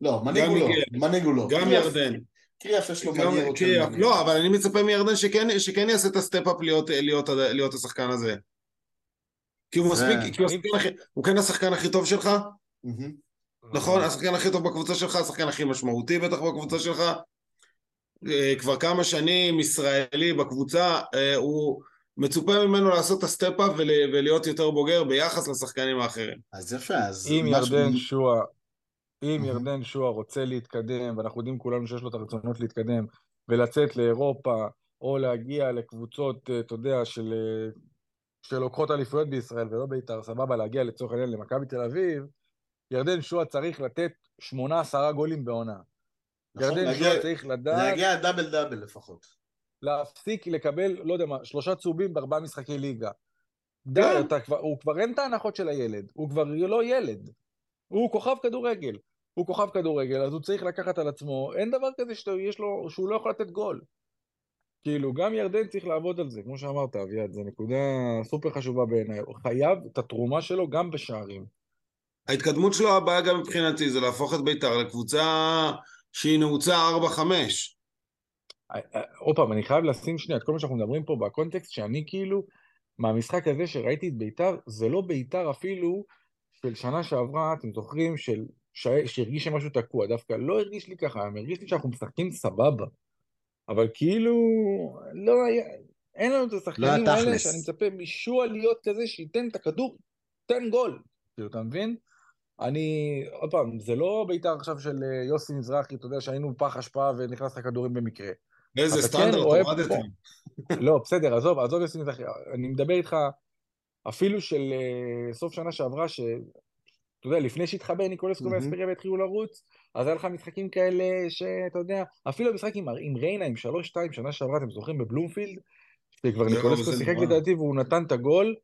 לא, מנהיג הוא לא, מנהיג הוא לא. גם ירדן. קריאף יש לו מנהיג. לא, אבל אני מצפה מירדן שכן, שכן יעשה את ה step-up להיות, להיות, להיות השחקן הזה. כי הוא מספיק, כי הוא, כן השחקן הכי טוב שלך? נכון? השחקן הכי טוב בקבוצה שלך, השחקן הכי משמעותי בטח בקבוצה שלך. אה, כבר כמה שנים ישראלי בקבוצה, אה, הוא מצופה ממנו לעשות את ה step-up ולהיות יותר בוגר ביחס לשחקנים האחרים. אז יפה, אז... אם ירדן שועה, אם ירדן שועה רוצה להתקדם, ואנחנו יודעים כולנו שיש לו את הרצונות להתקדם, ולצאת לאירופה, או להגיע לקבוצות, אה, אתה יודע, של, שלוקחות אליפויות בישראל ולא בית"ר, סבבה, להגיע לצורך העניין למכבי תל אביב, ירדן שועה צריך לתת שמונה עשרה גולים בעונה. נכון, ירדן שועה צריך לדעת... להגיע דאבל דאבל לפחות. להפסיק לקבל, לא יודע מה, שלושה צהובים בארבעה משחקי ליגה. די, כן. אתה כבר, הוא כבר אין את ההנחות של הילד, הוא כבר לא ילד. הוא כוכב כדורגל. הוא כוכב כדורגל, אז הוא צריך לקחת על עצמו, אין דבר כזה שיש לו, שהוא לא יכול לתת גול. כאילו, גם ירדן צריך לעבוד על זה, כמו שאמרת, אביעד, זו נקודה סופר חשובה בעיניי. הוא חייב את התרומה שלו גם בשערים. ההתקדמות שלו הבאה גם מבחינתי זה להפוך את בית"ר לקבוצה שהיא נעוצה 4-5. עוד פעם, אני חייב לשים שנייה את כל מה שאנחנו מדברים פה בקונטקסט, שאני כאילו, מהמשחק הזה שראיתי את בית"ר, זה לא בית"ר אפילו של שנה שעברה, אתם זוכרים, של, ש... שהרגיש שמשהו תקוע, דווקא לא הרגיש לי ככה, הרגיש לי שאנחנו משחקים סבבה. אבל כאילו, לא היה, אין לנו את השחקנים לא האלה שאני מצפה משועה להיות כזה שייתן את הכדור, תן גול. כאילו, אתה מבין? אני, עוד פעם, זה לא בית"ר עכשיו של אה, יוסי מזרחי, אתה יודע שהיינו פח אשפה ונכנס לך כדורים במקרה. איזה כן סטנדרט הורדתם. לא, בסדר, עזוב, עזוב יוסי מזרחי, אני מדבר איתך אפילו של uh, סוף שנה שעברה, שאתה יודע, לפני שהתחבר ניקולסקו ואספריה והתחילו לרוץ, אז היה לך משחקים כאלה שאתה יודע, אפילו המשחק עם, עם ריינה, עם 3-2 שנה שעברה, אתם זוכרים, בבלומפילד, שכבר ניקולסקו שיחק לדעתי והוא נתן את הגול,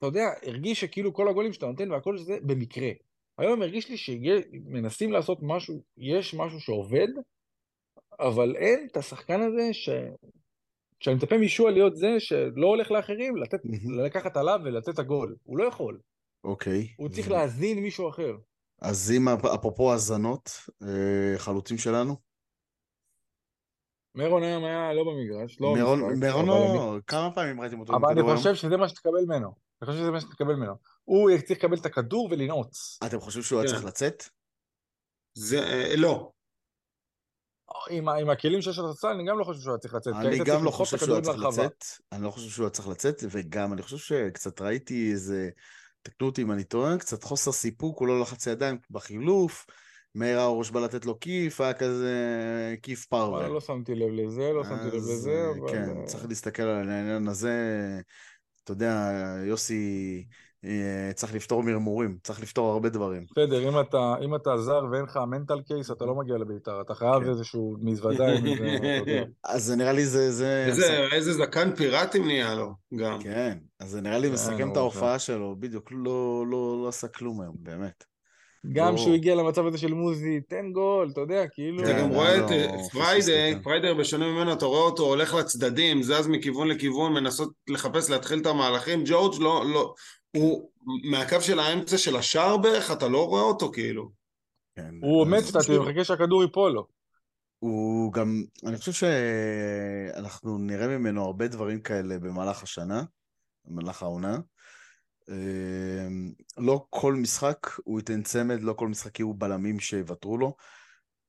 אתה יודע, הרגיש שכאילו כל הגולים שאתה נותן והכל זה במקרה. היום הרגיש לי שמנסים לעשות משהו, יש משהו שעובד, אבל אין את השחקן הזה ש... שאני מצפה מישוע להיות זה שלא הולך לאחרים, לתת, לקחת עליו ולתת את הגול. הוא לא יכול. אוקיי. הוא צריך להזין מישהו אחר. אז אם אפרופו האזנות, אה, חלוצים שלנו? מירון היום היה לא במגרש, לא מירון, מירון אבל לא, כמה פעמים ראיתם אותו אבל אני? חושב שזה מה שתקבל ממנו. אני חושב שזה מה שתקבל ממנו. הוא צריך לקבל את הכדור ולנעוץ. אתם חושבים שהוא היה כן. צריך לצאת? זה, אה, לא. עם, עם הכלים שיש לו לסל, אני גם לא חושב שהוא היה צריך לצאת. אני גם לא חושב שהוא היה צריך. לצאת, אני לא חושב שהוא היה צריך לצאת, וגם אני חושב שקצת ראיתי איזה, תקנו אותי אם אני טועה, קצת חוסר סיפוק, הוא לא לחץ ידיים בחילוף, מאיר הראש בא לתת לו כיף, היה כזה כיף פרווה. לא שמתי לב לזה, לא שמתי לב לזה, אה, אבל... כן, אה, צריך להסתכל על העניין הזה. אתה יודע, יוסי אה, צריך לפתור מרמורים, צריך לפתור הרבה דברים. בסדר, אם אתה, אם אתה זר ואין לך מנטל קייס, אתה לא מגיע לביתר. אתה חייב כן. איזשהו מזוודה עם איזה. אז זה נראה לי זה... זה איזה, איזה זקן פיראטים נהיה לו, גם. כן, אז זה נראה לי כן, מסכם את ההופעה שלו, בדיוק, לא, לא, לא עשה כלום היום, באמת. גם לא. כשהוא הגיע למצב הזה של מוזי, תן גול, אתה יודע, כאילו... אתה כן, גם היה רואה לו את אה, פספוס פריידי, בשונה ממנו, אתה רואה אותו הולך לצדדים, זז מכיוון לכיוון, מנסות לחפש להתחיל את המהלכים. ג'ורג' לא, לא, הוא מהקו של האמצע של השער בערך, אתה לא רואה אותו כאילו. כן, הוא עומד קצת, הוא מחכה שהכדור ייפול לו. הוא גם, אני חושב שאנחנו נראה ממנו הרבה דברים כאלה במהלך השנה, במהלך העונה. אמ, לא כל משחק הוא ייתן צמד, לא כל משחק יהיו בלמים שיוותרו לו.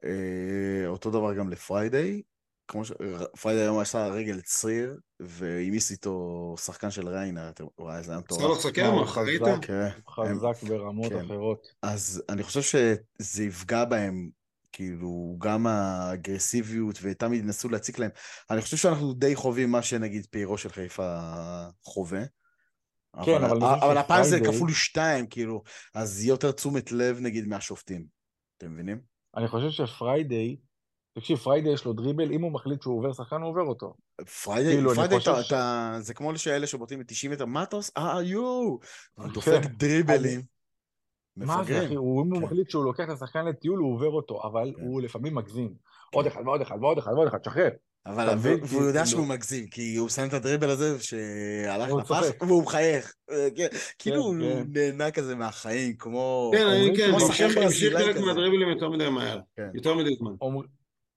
אה, אותו דבר גם לפריידיי. כמו ש... פריידיי היום עשה רגל צריר, והעמיס איתו שחקן של ריינה, אתם- וואי, זה היה מטורף. הוא ראית? חזק. כן, חזק ברמות כן. אחרות. אז אני חושב שזה יפגע בהם, כאילו, גם האגרסיביות, ותמיד ינסו להציק להם. אני חושב שאנחנו די חווים מה שנגיד פיירו של חיפה חווה. כן, אבל חושב אבל הפעם זה כפול שתיים, כאילו, אז יהיה יותר תשומת לב נגיד מהשופטים. אתם מבינים? אני חושב שפריידיי, תקשיב, פריידיי יש לו דריבל, אם הוא מחליט שהוא עובר שחקן, הוא עובר אותו. פריידי, כאילו, פריידי, חושב אתה, אתה, זה כמו שאלה שבוטים את 90 מטר, מה אתה עושה? אה, יואו! הוא כן. דופק דריבלים. מה זה. אחי? הוא- אם הוא כן. מחליט שהוא לוקח את השחקן לטיול, הוא עובר אותו, אבל כן. הוא לפעמים מגזים. עוד אחד ועוד אחד ועוד אחד ועוד אחד, שחרר. אבל? והוא- והוא יודע שהוא מגזים, כי הוא שם את הדריבל הזה שהלך הוא לפח. והוא מחייך. אה, כן, כאילו הוא כן. נהנה כזה מהחיים, כמו... כן, כן, שהמשיך ברזילאי חלק. מהדריבלים יותר מדי מהר. כן. יותר מדי זמן.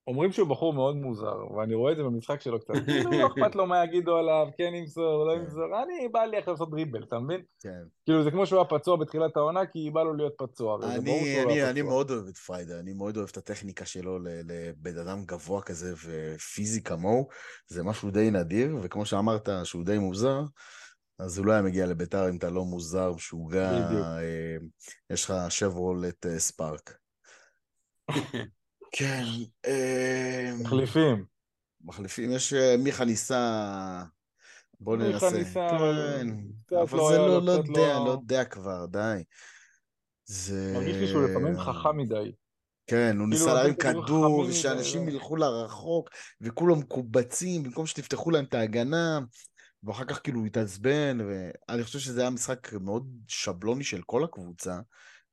אומר- אומרים שהוא בחור מאוד מוזר, ואני רואה את זה במשחק שלו קצת. כאילו, לא אכפת לו מה יגידו עליו, כן ימסור, לא כן. ימסור. אני, בא לי עכשיו לעשות דריבל, אתה מבין? כן. כאילו, זה כמו שהוא היה פצוע בתחילת העונה, כי בא לו להיות פצוע. אני, לא אני. מאוד אוהב את פריידה, אני מאוד אוהב את הטכניקה שלו לבן אדם גבוה כזה ופיזי כמוהו, זה משהו די נדיר, וכמו שאמרת שהוא די מוזר, אז הוא לא היה מגיע לביתר אם אתה לא מוזר, משוגע. אה, יש לך שברולט אה, ספארק. כן, אה, מחליפים. מחליפים, יש אה, מיכה ניסה, בוא מיכה ננסה. ניסה, אבל כן, אבל לא זה לא, לא יודע, לא- לא יודע כבר, די. זה... מרגיש לי שהוא לפעמים חכם מדי. כן, הוא ניסה כאילו, להרים נותן כדורים כדור, ושאנשים. ילכו לרחוק, וכולם מקובצים, במקום שתפתחו להם את ההגנה, ואחר כך כאילו הוא התעצבן, ואני חושב שזה היה משחק מאוד שבלוני של כל הקבוצה,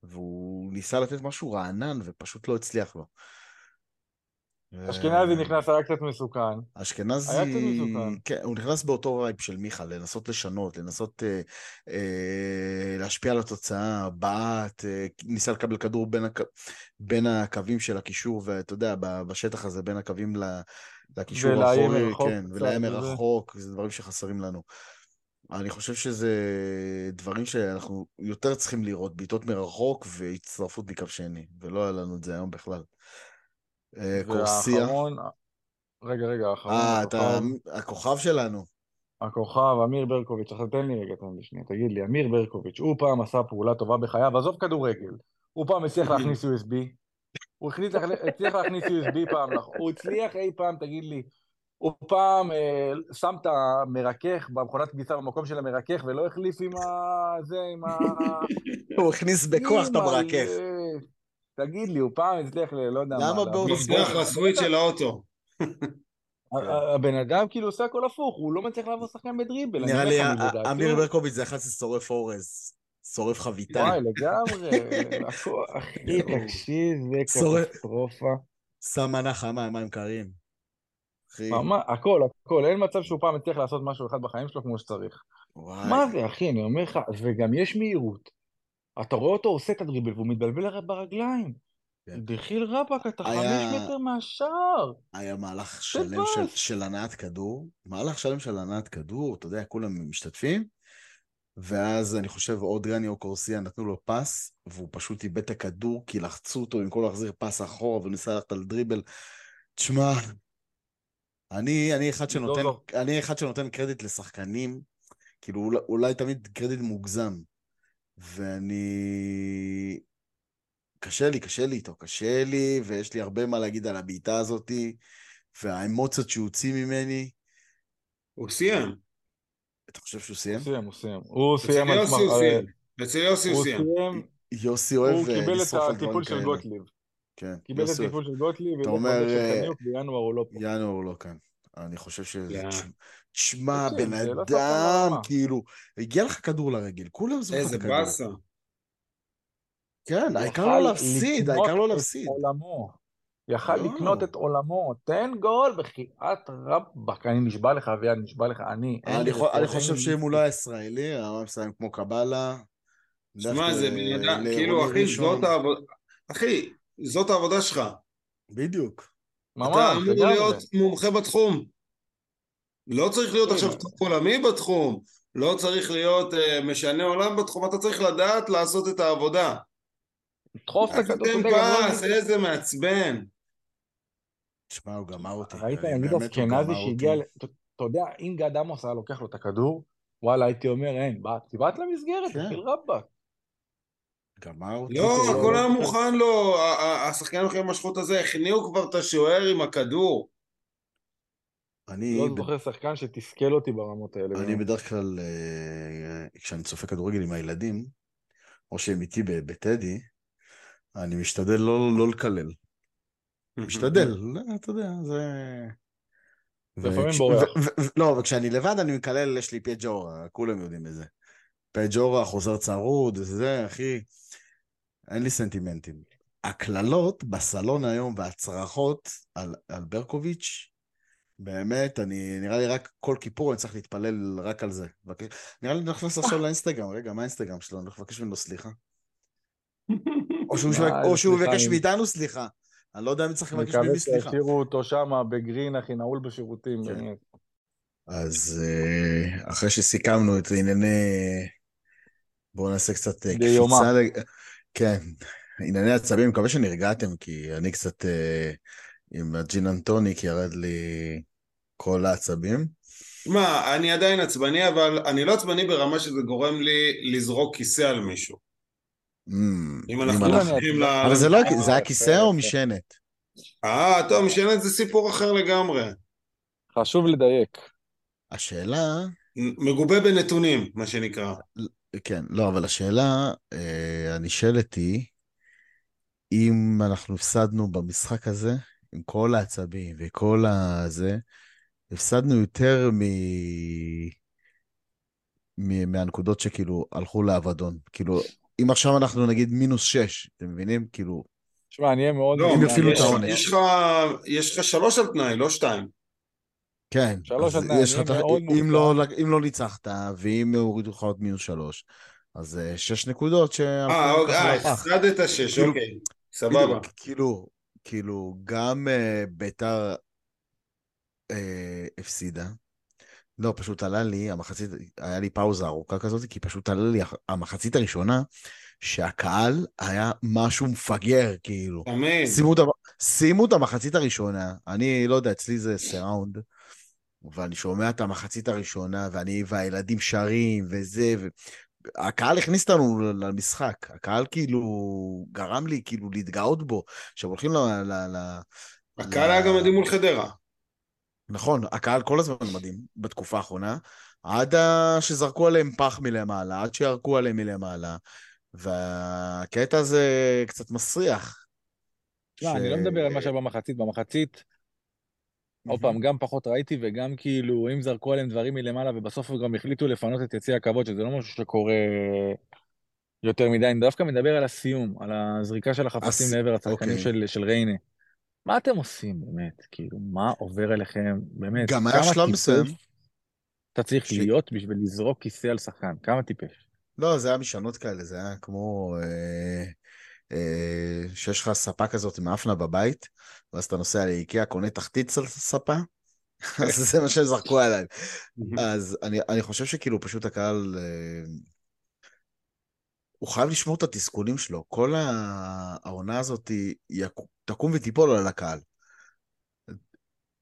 והוא ניסה לתת משהו רענן, ופשוט לא הצליח לו. אשכנזי נכנס, היה קצת מסוכן. אשכנזי, היה קצת מסוכן. כן, הוא נכנס באותו vibe של מיכה, לנסות לשנות, לנסות אה, אה, להשפיע על התוצאה, בעט, אה, ניסה לקבל כדור בין, הק... בין הקווים של הקישור, ואתה יודע, בשטח הזה, בין הקווים ל... לקישור האחורי, כן, ולאיים וזה. מרחוק, זה דברים שחסרים לנו. אני חושב שזה דברים שאנחנו יותר צריכים לראות, בעיטות מרחוק והצטרפות מקו שני, ולא היה לנו את זה היום בכלל. אה, קורסיה. והאחרון, רגע, רגע, האחרון, אה, אתה הכוכב, שלנו. הכוכב, אמיר ברקוביץ', עכשיו תן לי רגע, תן לי שנייה, תגיד לי, אמיר ברקוביץ', הוא פעם עשה פעולה טובה בחייו, עזוב כדורגל, הוא פעם הצליח להכניס USB, הוא הצליח להכניס USB פעם, נכון? הוא הצליח אי פעם, תגיד לי, הוא פעם אה, שם את המרכך במכונת כביסה במקום של המרכך ולא החליף עם ה... זה, עם ה... הוא הכניס בכוח את. המרכך. תגיד לי, הוא פעם הצליח ל... לא יודע מה. למה להביא- מפתח לסוויץ' של האוטו. ה- הבן אדם כאילו עושה הכל הפוך, הוא לא מצליח לעבור שחקן בדריבל. נראה לי אמיר ברקוביץ' זה אחד ששורף אורז. שורף חביתה. וואי, לגמרי. אחי. תקשיב, זה. קטסטרופה. שם מנה חמה מים קרים. ממש, הכל, הכל. אין מצב שהוא פעם הצליח לעשות משהו אחד בחיים שלו כמו שצריך. וואי. מה זה, אחי, אני אומר לך, וגם יש מהירות. אתה רואה אותו עושה את הדריבל והוא מתבלבל ברגליים. כן. דחיל רבאק, אתה היה- חמש מטר מהשער. היה מהלך שלם. של, של הנעת כדור, מהלך שלם של הנעת כדור, אתה יודע, כולם משתתפים, ואז אני חושב עוד רני או קורסיה נתנו לו פס, והוא פשוט איבד את הכדור, כי לחצו אותו במקום להחזיר פס אחורה, והוא ניסה ללכת על דריבל. תשמע, אני, אני, אחד שנותן, לא. אני אחד שנותן קרדיט לשחקנים, כאילו אולי, אולי תמיד קרדיט מוגזם, ואני... קשה לי, קשה לי איתו, קשה לי, ויש לי הרבה מה להגיד על הבעיטה הזאתי, והאמוציות שהוציא ממני. הוא סיים. אתה חושב שהוא סיים? הוא סיים, הוא סיים. הוא סיים על יוסי סמך... הוא אה, סיים. אצל יוסי הוא הוא סיים. יוסי אוהב הוא אה, קיבל את לשרוף על דברים הטיפול של כאלה. גוטליב. כן, קיבל את. הטיפול של גוטליב, אתה אומר, אה, בינואר הוא לא פה. ינואר הוא לא כאן. אני חושב ש... כן. תשמע, תקשיב, בן לא אדם. כאילו, הגיע לך כדור לרגל, כולם זוכרים את איזה הכדור. באסה. כן, הוא העיקר לא להפסיד, העיקר לא להפסיד. יכל לא. לקנות את עולמו. תן גול, בחייאת רבאק. אני נשבע לך, אביעד, נשבע לך. אני, אני חושב שאם הוא לא. היה ישראלי, היה מסיים כמו קבלה. שמע, זה בן אדם, לרוני כאילו, אחי. זאת העבודה... אחי, זאת העבודה שלך. בדיוק. ממש, אתה אמור. להיות מומחה בתחום. לא צריך להיות כן. עכשיו top עולמי בתחום, לא צריך להיות אה, משנה עולם בתחום, אתה צריך לדעת לעשות את העבודה. דחוף את הכדור, תן פס, איזה מעצבן. תשמע, הוא גמר אותי. ראית, אני נגיד גמר שהגיע. ל- אתה יודע, אם גד עמוס היה לוקח לו את הכדור, וואלה, הייתי אומר, אין, תבעט למסגרת, כן. תחיל רבאק. גמר. לא, לא, הכל לא, היה לא. מוכן לו, ה- השחקנים אחרי המשכות הזה, הכניעו כבר את השוער עם הכדור. אני, לא זוכר שחקן שתסכל אותי ברמות האלה. אני. בדרך כלל, אה, כשאני צופה כדורגל עם הילדים, או שהם איתי בטדי, אני משתדל לא לא לקלל. משתדל, לא, אתה יודע, זה... לפעמים בורח. לא, וכשאני לבד אני מקלל, יש לי פג'ורה, כולם יודעים את זה. פג'ורה, חוזר צרוד, זה, אחי, אין לי סנטימנטים. הקללות בסלון היום והצרחות על, על ברקוביץ', באמת, אני, נראה לי רק כל כיפור אני צריך להתפלל רק על זה. מבקש, נראה לי נכנס עכשיו לאינסטגרם, רגע, מה האינסטגרם שלו? אני מבקש ממנו סליחה. או שהוא, מה, שבק, או שהוא אני- מאיתנו סליחה. אני לא יודע מי צריך לבקש מקווה ממי סליחה. שישאירו אותו שם בגרין, אחי, נעול בשירותים, כן. באמת. אז אה, אחרי שסיכמנו את ענייני... בואו נעשה קצת אה. קפיצה. כן, ענייני עצבים, מקווה שנרגעתם, כי אני קצת אה, עם הג'ין אנטוניק ירד לי כל העצבים. מה, אני עדיין עצבני, אבל אני לא עצבני ברמה שזה גורם לי לזרוק כיסא על מישהו. Mm, אם אנחנו הולכים ל... אבל זה לא, זה היה כיסא או. משענת? אה, טוב, משענת זה סיפור אחר לגמרי. חשוב לדייק. השאלה, מגובה בנתונים, מה שנקרא. כן, לא, אבל השאלה אה, הנשאלת היא, אם אנחנו הפסדנו במשחק הזה, עם כל העצבים וכל הזה, הפסדנו יותר מ... מ... מהנקודות שכאילו הלכו לאבדון. כאילו, אם עכשיו אנחנו נגיד מינוס שש, אתם מבינים? כאילו, תשמע, אני אהיה מאוד... לא, אם יפעילו יש- את העונש. יש לך, יש לך שלוש על תנאי, לא שתיים. כן, שלוש עד ה- מאוד אם לא. אם לא ניצחת, ואם הורידו לך עוד מינוס שלוש, אז אה, שש נקודות אה, ככה אה, לפח. הפסדת שש, כאילו- אוקיי. סבבה. בדיוק, כאילו, כאילו, גם uh, ביתר uh, הפסידה. לא, פשוט עלה לי, המחצית, היה לי פאוזה ארוכה כזאת, כי פשוט עלה לי המחצית הראשונה, שהקהל היה משהו מפגר, כאילו. תמיד. שימו את, המ- שימו את המחצית הראשונה, אני לא יודע, אצלי זה סיראונד, ואני שומע את המחצית הראשונה, ואני והילדים שרים, וזה, ו... הקהל הכניס אותנו למשחק, הקהל כאילו גרם לי כאילו להתגאות בו, עכשיו הולכים ל... ל, ל הקהל היה גם מדהים מול חדרה. נכון, הקהל כל הזמן מדהים בתקופה האחרונה, עד שזרקו עליהם פח מלמעלה, עד שירקו עליהם מלמעלה, והקטע הזה קצת מסריח. תשמע, אני לא מדבר על מה שהיה במחצית. במחצית, עוד פעם, גם פחות ראיתי וגם כאילו, אם זרקו עליהם דברים מלמעלה ובסוף הם גם החליטו לפנות את יציע הכבוד, שזה לא משהו שקורה יותר מדי, אני דווקא מדבר על הסיום, על הזריקה של החפצים הס- לעבר השחקנים אוקיי. של, של ריינה. מה אתם עושים באמת? כאילו, מה עובר אליכם? באמת, גם היה שלב מסוים אתה צריך ש- להיות בשביל לזרוק כיסא על שחקן? כמה טיפש? לא, זה היה משענות כאלה, זה היה כמו אה, שיש לך ספה כזאת עם אפנה בבית, ואז אתה נוסע לאיקאה, קונה תחתית של ספה, אז זה מה שהם זרקו עליי. אז אני, אני חושב שכאילו פשוט הקהל, אה, הוא חייב לשמור את התסכולים שלו. כל העונה הזאת היא- תקום ותיפול על הקהל.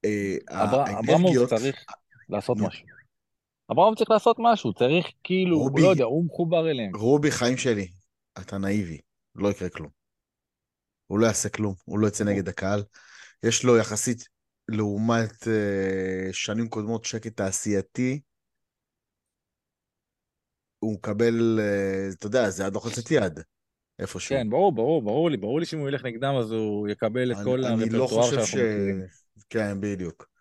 אה, אבר- אברמוב צריך לעשות. משהו. אברמוב צריך לעשות משהו, צריך כאילו, הוא רובי. לא יודע, הוא מחובר אליהם. רובי, חיים שלי, אתה נאיבי, לא יקרה כלום. הוא לא יעשה כלום, הוא לא יצא נגד הקהל. יש לו יחסית, לעומת אה, שנים קודמות, שקט תעשייתי. הוא מקבל, אה, אתה יודע, זה עד לוחצת יד, איפשהו. כן, ברור, ברור, ברור לי, ברור לי שאם הוא ילך נגדם אז הוא יקבל את אני, כל אני לא הרפרטואר חושב שאנחנו ש... מכירים. כן, בדיוק.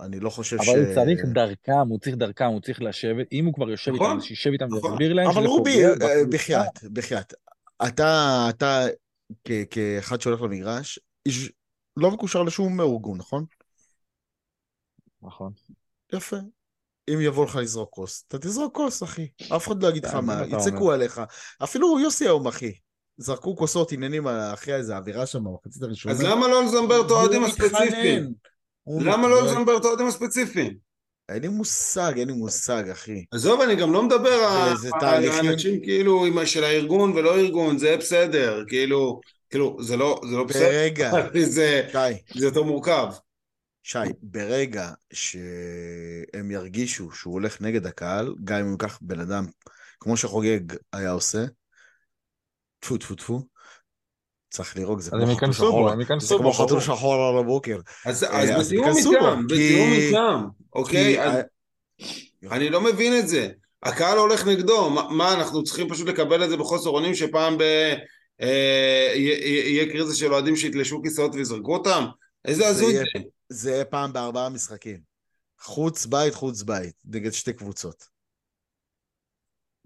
אני לא חושב ש... אבל הוא צריך דרכם, הוא צריך דרכם, הוא צריך לשבת, אם הוא כבר יושב נכון, איתם, שישב איתם נכון. ויסביר להם אבל רובי, אה. בחייאת, בחייאת. אתה, אתה, כ- כאחד שהולך למגרש, איש לא מקושר לשום ארגון, נכון? נכון. יפה. אם יבוא לך לזרוק כוס, אתה תזרוק כוס, אחי. אף אחד לא יגיד לך כן, מה, יצעקו. עליך. אפילו יוסי היום, אחי. זרקו כוסות, עניינים אחרי איזה אווירה שם במחצית הראשונה. אז למה לא לזמבר את האוהדים הספציפיים? למה לא. לזמבר את האוהדים הספציפיים? אין לי מושג, אין לי מושג, אחי. עזוב, אני גם לא מדבר על- תהליכים- האנשים כאילו של הארגון ולא ארגון, זה בסדר, כאילו, כאילו, זה לא זה לא בסדר, ברגע, זה שי, זה יותר מורכב. שי, ברגע שהם ירגישו שהוא הולך נגד הקהל, גם אם הוא ייקח בן אדם, כמו שחוגג היה עושה, טפו טפו טפו, צריך לירוק, זה כמו חתול שחור, זה כמו חתול. שחור על הבוקר. אז אה, בתיאום איתם, בתיאום איתם, אוקיי? אני לא מבין את זה. הקהל הולך נגדו, מה, אנחנו צריכים פשוט לקבל את זה בחוסר אונים שפעם ב... אה, יהיה- קריזה של אוהדים שיתלשו כיסאות ויזרקו אותם? איזה זה הזוי זה. זה יהיה פעם בארבעה משחקים. חוץ בית, חוץ בית, נגד שתי קבוצות.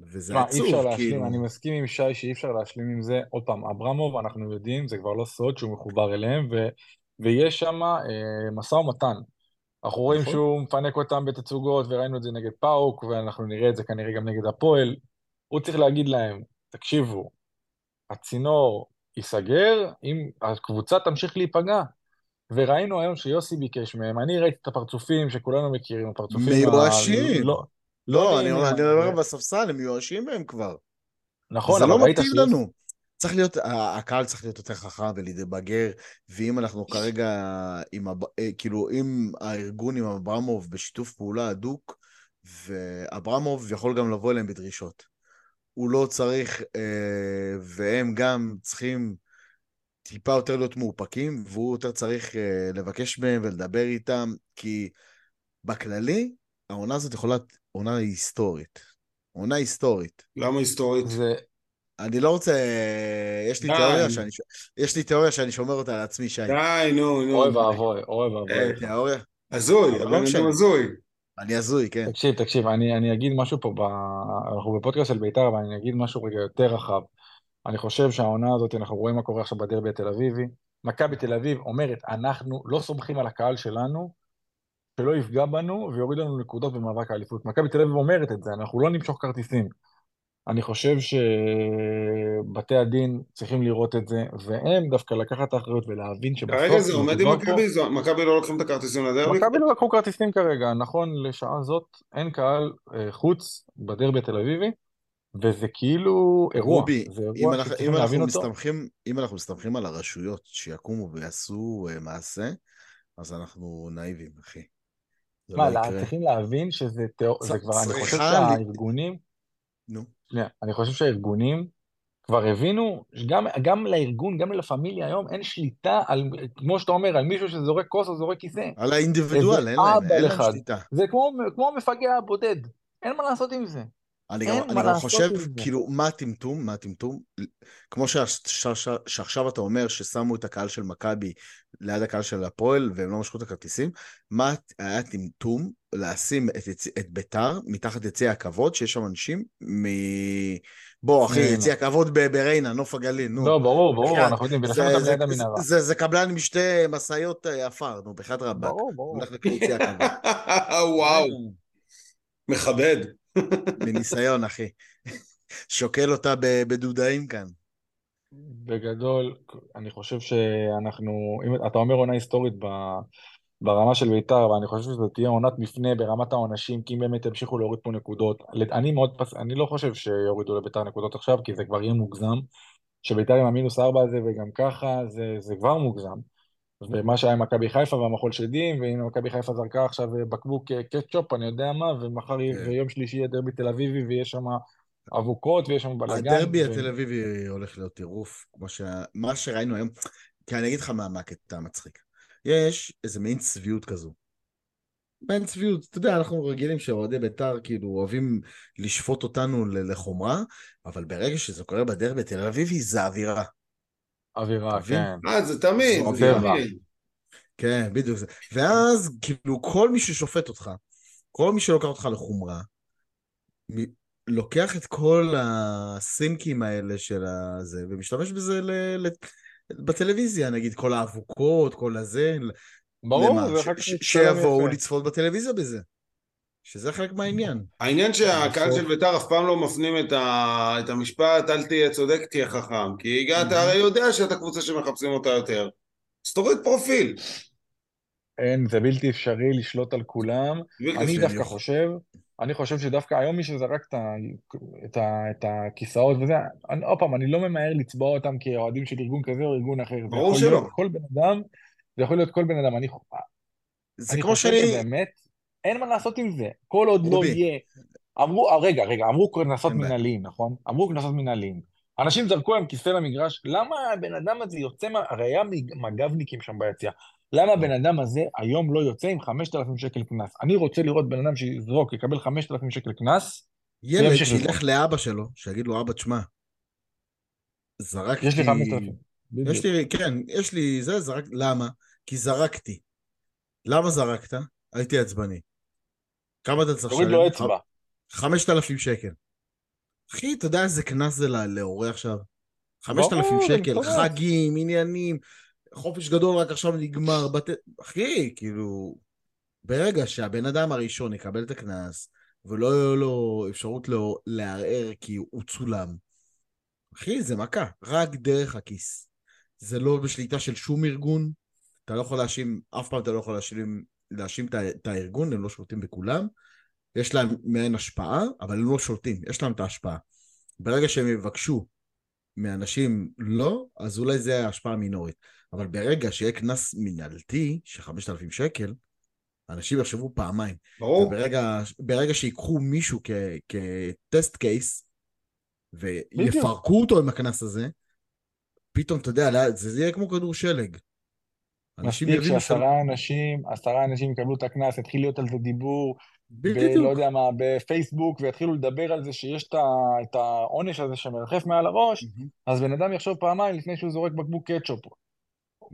וזה אי אפשר עצוב, להשלים, כאילו. אני מסכים עם שי שאי אפשר להשלים עם זה. עוד פעם, אברמוב, אנחנו יודעים, זה כבר לא סוד שהוא מחובר אליהם, ו... ויש שם אה, משא ומתן. אנחנו רואים נכון. שהוא מפנק אותם בתצוגות, וראינו את זה נגד פאוק, ואנחנו נראה את זה כנראה גם נגד הפועל. הוא צריך להגיד להם, תקשיבו, הצינור ייסגר אם הקבוצה תמשיך להיפגע. וראינו היום שיוסי ביקש מהם, אני ראיתי את הפרצופים שכולנו מכירים, הפרצופים... מיואשים. ה... לא, לא, אני מדבר בספסל, הם מיואשים מהם כבר. נכון, זה אבל לא ראית מתאים שיוסי... לנו. צריך להיות, ה- הקהל צריך להיות יותר חכם ולהתבגר, ואם אנחנו כרגע, עם, אה, כאילו, אם הארגון עם אברמוב בשיתוף פעולה הדוק, ואברמוב יכול גם לבוא אליהם בדרישות. הוא לא צריך, אה, והם גם צריכים טיפה יותר להיות מאופקים, והוא יותר צריך אה, לבקש מהם ולדבר איתם, כי בכללי, העונה הזאת יכולה להיות עונה היסטורית. עונה היסטורית. למה היסטורית? זה... אני לא רוצה... יש לי די. תיאוריה שאני... יש לי תיאוריה שאני שומר אותה לעצמי, שי. די, נו, נו. אוי ואבוי, אוי ואבוי. תיאוריה? הזוי, אבל לא הבן אדם. הזוי. אני הזוי, כן. תקשיב, תקשיב, אני, אני אגיד משהו פה, ב... אנחנו בפודקאסט של בית"ר, אבל אני אגיד משהו רגע יותר רחב. אני חושב שהעונה הזאת, אנחנו רואים מה קורה עכשיו בדרבי התל אביבי. מכבי תל אביב אומרת, אנחנו לא סומכים על הקהל שלנו, שלא יפגע בנו ויוריד לנו נקודות במאבק האליפות. מכבי תל אביב אומרת את זה, אנחנו לא נמשוך כרטיסים. אני חושב שבתי הדין צריכים לראות את זה, והם דווקא לקחת את האחריות ולהבין שבסוף... כרגע זה עומד עם פה- מכבי, מכבי לא לוקחים את הכרטיסים לדרבי? מכבי לא לקחו כרטיסים כרגע, נכון לשעה זאת אין קהל אה, חוץ בדרבי התל אביבי, וזה כאילו אירוע, רובי, זה אם אירוע אנחנו- אם אנחנו. מסתמכים- אם אנחנו מסתמכים על הרשויות שיקומו ויעשו אה, מעשה, אז אנחנו נאיבים, אחי. מה, לא. צריכים להבין שזה תיאור... צ- זה כבר, אני חושב שהארגונים, נו. שנייה, אני חושב שהארגונים כבר הבינו, שגם גם לארגון, גם ללה פמיליה היום, אין שליטה על, כמו שאתה אומר, על מישהו שזורק כוס או זורק כיסא. על האינדיבידואל, אין להם, אין להם אחד. שליטה. זה כמו, כמו המפגע הבודד, אין מה לעשות עם זה. אני גם, אני גם חושב. כאילו, מה הטמטום? מה הטמטום? כמו שה- ש- ש- שעכשיו אתה אומר ששמו את הקהל של מכבי ליד הקהל של הפועל והם לא משכו את הכרטיסים, מה היה הטמטום לשים את, את ביתר מתחת יציע הכבוד, שיש שם אנשים מ... בוא, אחי. יציע הכבוד בריינה, נוף הגליל, נו. לא, ברור, ברור, בחייאת, אנחנו יודעים, ולכן זה- ליד המנהרה. זה- קבלן עם שתי משאיות אה, עפר, נו, בחייאת רבאק. ברור, ברור. הולך ליציע הכבוד. וואו, מכבד. מניסיון, אחי. שוקל אותה בדודאים כאן. בגדול, אני חושב שאנחנו, אם אתה אומר עונה היסטורית ברמה של בית"ר, ואני חושב שזו תהיה עונת מפנה ברמת העונשים, כי אם באמת ימשיכו להוריד פה נקודות. אני מאוד פס... אני לא חושב שיורידו לבית"ר נקודות עכשיו, כי זה כבר יהיה מוגזם. שבית"ר עם המינוס ארבע הזה, וגם ככה, זה, זה כבר מוגזם. ומה שהיה עם מכבי חיפה והמחול שדים, ואם מכבי חיפה זרקה עכשיו בקבוק קטשופ, אני יודע מה, ומחר כן. ויום שלישי יהיה דרבי תל אביבי, ויש שם אבוקות, ויש שם בלאגן. הדרבי ו... התל אביבי הולך להיות טירוף, כמו ש... מה שראינו היום, כי אני אגיד לך מה הקטע המצחיק. יש איזה מעין צביעות כזו. מעין צביעות, אתה יודע, אנחנו רגילים שאוהדי בית"ר כאילו אוהבים לשפוט אותנו לחומרה, אבל ברגע שזה קורה בדרבי תל אביבי זה אווירה. אווירה, כן. אה, זה תמיד, זה תמיד. כן, בדיוק זה. ואז כאילו כל מי ששופט אותך, כל מי שלוקח אותך לחומרה, לוקח את כל הסינקים האלה של הזה ומשתמש בזה ל... ל... בטלוויזיה, נגיד כל האבוקות, כל הזה. ברור, שיבואו לצפות בטלוויזיה בזה. שזה חלק מהעניין. העניין שהקהל של בית"ר אף פעם לא מפנים את, ה... את המשפט אל תהיה צודק, תהיה חכם. כי הגעת, הרי יודע שאתה קבוצה שמחפשים אותה יותר. אז תוריד פרופיל. אין, זה בלתי אפשרי לשלוט על כולם. אני דווקא חושב, אני חושב שדווקא היום מי שזרק את, ה, את, ה, את הכיסאות וזה, אני, עוד פעם, אני לא ממהר לצבוע אותם כאוהדים של ארגון כזה או ארגון אחר. ברור שלא. כל בן אדם, זה יכול להיות כל בן אדם. אני, זה אני כמו שאני... שבאמת, אין מה לעשות עם זה. כל עוד לא יהיה... אמרו, אה, רגע, רגע, אמרו קנסות מנהליים, נכון? אמרו קנסות מנהליים. אנשים זרקו להם כיסא למגרש, למה הבן אדם הזה יוצא, מה... הרי היה מג"בניקים שם ביציאה. למה הבן אדם הזה היום לא יוצא עם 5,000 שקל קנס? אני רוצה לראות בן אדם שיזרוק, יקבל 5,000 שקל קנס. ילד שילך לאבא שלו, שיגיד לו, אבא, תשמע, זרקתי... יש לי 5,000. יש לי, כן, יש לי זה, זרק... למה? כי זרקתי. למה זרקת? הייתי עצבני. כמה אתה צריך לשלם? תוריד לו אצבע. 5,000 שקל. אחי, אתה יודע איזה קנס זה להורה עכשיו? 5,000 שקל, חגים, עניינים, חופש גדול רק עכשיו נגמר, בת... אחי, כאילו, ברגע שהבן אדם הראשון יקבל את הקנס, ולא יהיה לו אפשרות לו לערער כי הוא צולם, אחי, זה מכה, רק דרך הכיס. זה לא בשליטה של שום ארגון, אתה לא יכול להאשים, אף פעם אתה לא יכול להאשים, להאשים את הארגון, הם לא שולטים בכולם. יש להם מעין השפעה, אבל הם לא שולטים, יש להם את ההשפעה. ברגע שהם יבקשו מאנשים לא, אז אולי זה השפעה מינורית. אבל ברגע שיהיה קנס מנהלתי של 5,000 שקל, אנשים יחשבו פעמיים. ברור. וברגע, ברגע שיקחו מישהו כטסט קייס, ויפרקו אותו עם הקנס הזה, פתאום, אתה יודע, זה יהיה כמו כדור שלג. מספיק שעשרה אנשים, עשרה אנשים יקבלו את הקנס, יתחיל להיות על זה דיבור, ב- לא יודע מה, בפייסבוק, ויתחילו לדבר על זה שיש את העונש הזה שמרחף מעל הראש, mm-hmm. אז בן אדם יחשוב פעמיים לפני שהוא זורק בקבוק קטשופ.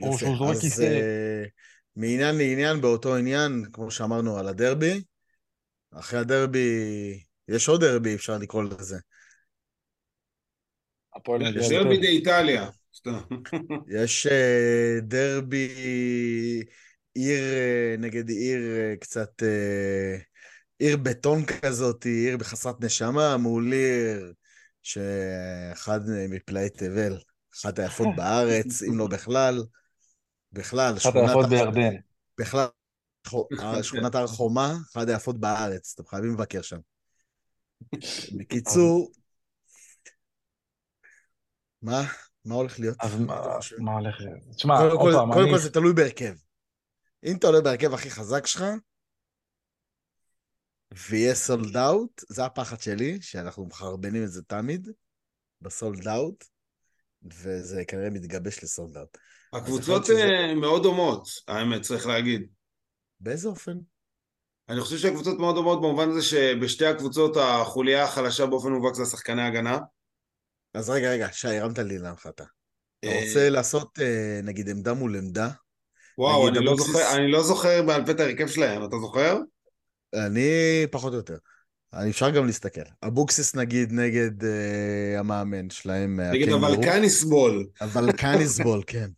או שהוא זורק כיסא. Uh, מעניין לעניין באותו עניין, כמו שאמרנו על הדרבי, אחרי הדרבי, יש עוד דרבי, אפשר לקרוא לזה. דרבי יש אה, דרבי עיר אה, נגד עיר קצת, עיר בטון כזאת, עיר בחסרת נשמה, מול עיר שאחד מפלאי תבל, אחת היפות בארץ, אם לא בכלל. בכלל, אחת היפות בירדן. בכלל, שכונת הר חומה, אחת היפות בארץ, אתם חייבים לבקר שם. בקיצור, מה? מה הולך להיות? אז מה הולך להיות? תשמע, עוד פעם, קודם כל זה תלוי בהרכב. אם אתה עולה בהרכב הכי חזק שלך, ויהיה סולד אאוט, זה הפחד שלי, שאנחנו מחרבנים את זה תמיד, בסולד אאוט, וזה כנראה מתגבש לסולד אאוט. הקבוצות שזה... מאוד דומות, האמת, צריך להגיד. באיזה אופן? אני חושב שהקבוצות מאוד דומות במובן הזה שבשתי הקבוצות החוליה החלשה באופן מובהק זה השחקני הגנה. אז רגע, רגע, שי, הרמת לי להנחתה. אתה אה, רוצה לעשות אה, נגיד עמדה מול עמדה? וואו, אני לא, זוכר, אני לא זוכר בעל פה את ההרכב שלהם, אתה זוכר? אני פחות או יותר. אני אפשר גם להסתכל. אבוקסיס נגיד נגד אה, המאמן שלהם. נגד הוולקניסבול. הוולקניסבול, כן.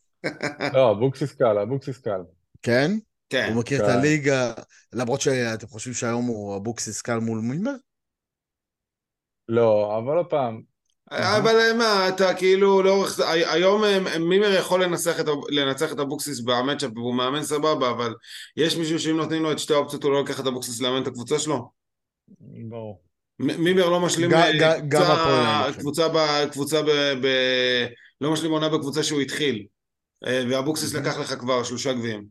לא, אבוקסיס קל, אבוקסיס קל. כן? כן. הוא מכיר את הליגה, למרות שאתם חושבים שהיום הוא אבוקסיס קל מול מימר? לא, אבל עוד פעם, אבל אה, מה, אתה כאילו לאורך זה, היום אה, מימר יכול לנצח את, לנצח את אבוקסיס ב matchup והוא מאמן סבבה, אבל יש מישהו שאם נותנים לו את שתי האופציות הוא לא לוקח את אבוקסיס לאמן את הקבוצה שלו? ברור. מימר לא משלים אה, קבוצה, קבוצה, ב, לא משלים עונה בקבוצה שהוא התחיל. אה, ואבוקסיס לקח לך כבר שלושה גביעים.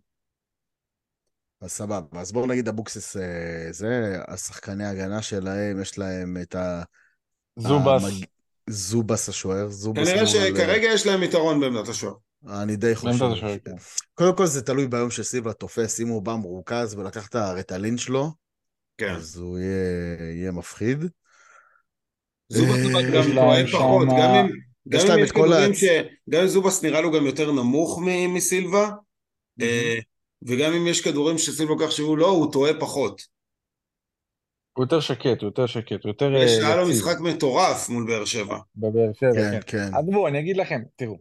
אז סבבה. אז בואו נגיד אבוקסיס אה, זה, השחקני ההגנה שלהם, יש להם את ה... זובס, זובס השוער, זובס כנראה שכרגע יש להם יתרון בעמדת השוער. אני די חושב. בעמדת השוער, כן. קודם כל זה תלוי ביום שסילבה תופס, אם הוא בא מרוכז ולקח את הרטלין שלו, כן. אז הוא יהיה, יהיה מפחיד. זובס אה, גם להם פחות, שמה- גם אם... גם יש אם להם יש את כל כדורים הצ- ש... גם אם זובס נראה לו גם יותר נמוך מסילבה, אה, וגם אם יש כדורים שסילבה לוקח שהוא לא, הוא טועה פחות. הוא יותר שקט, הוא יותר שקט, הוא יותר יש אה, היה לו. משחק מטורף מול באר שבע. בבאר שבע, כן, כן. כן. אז בואו, אני אגיד לכם, תראו,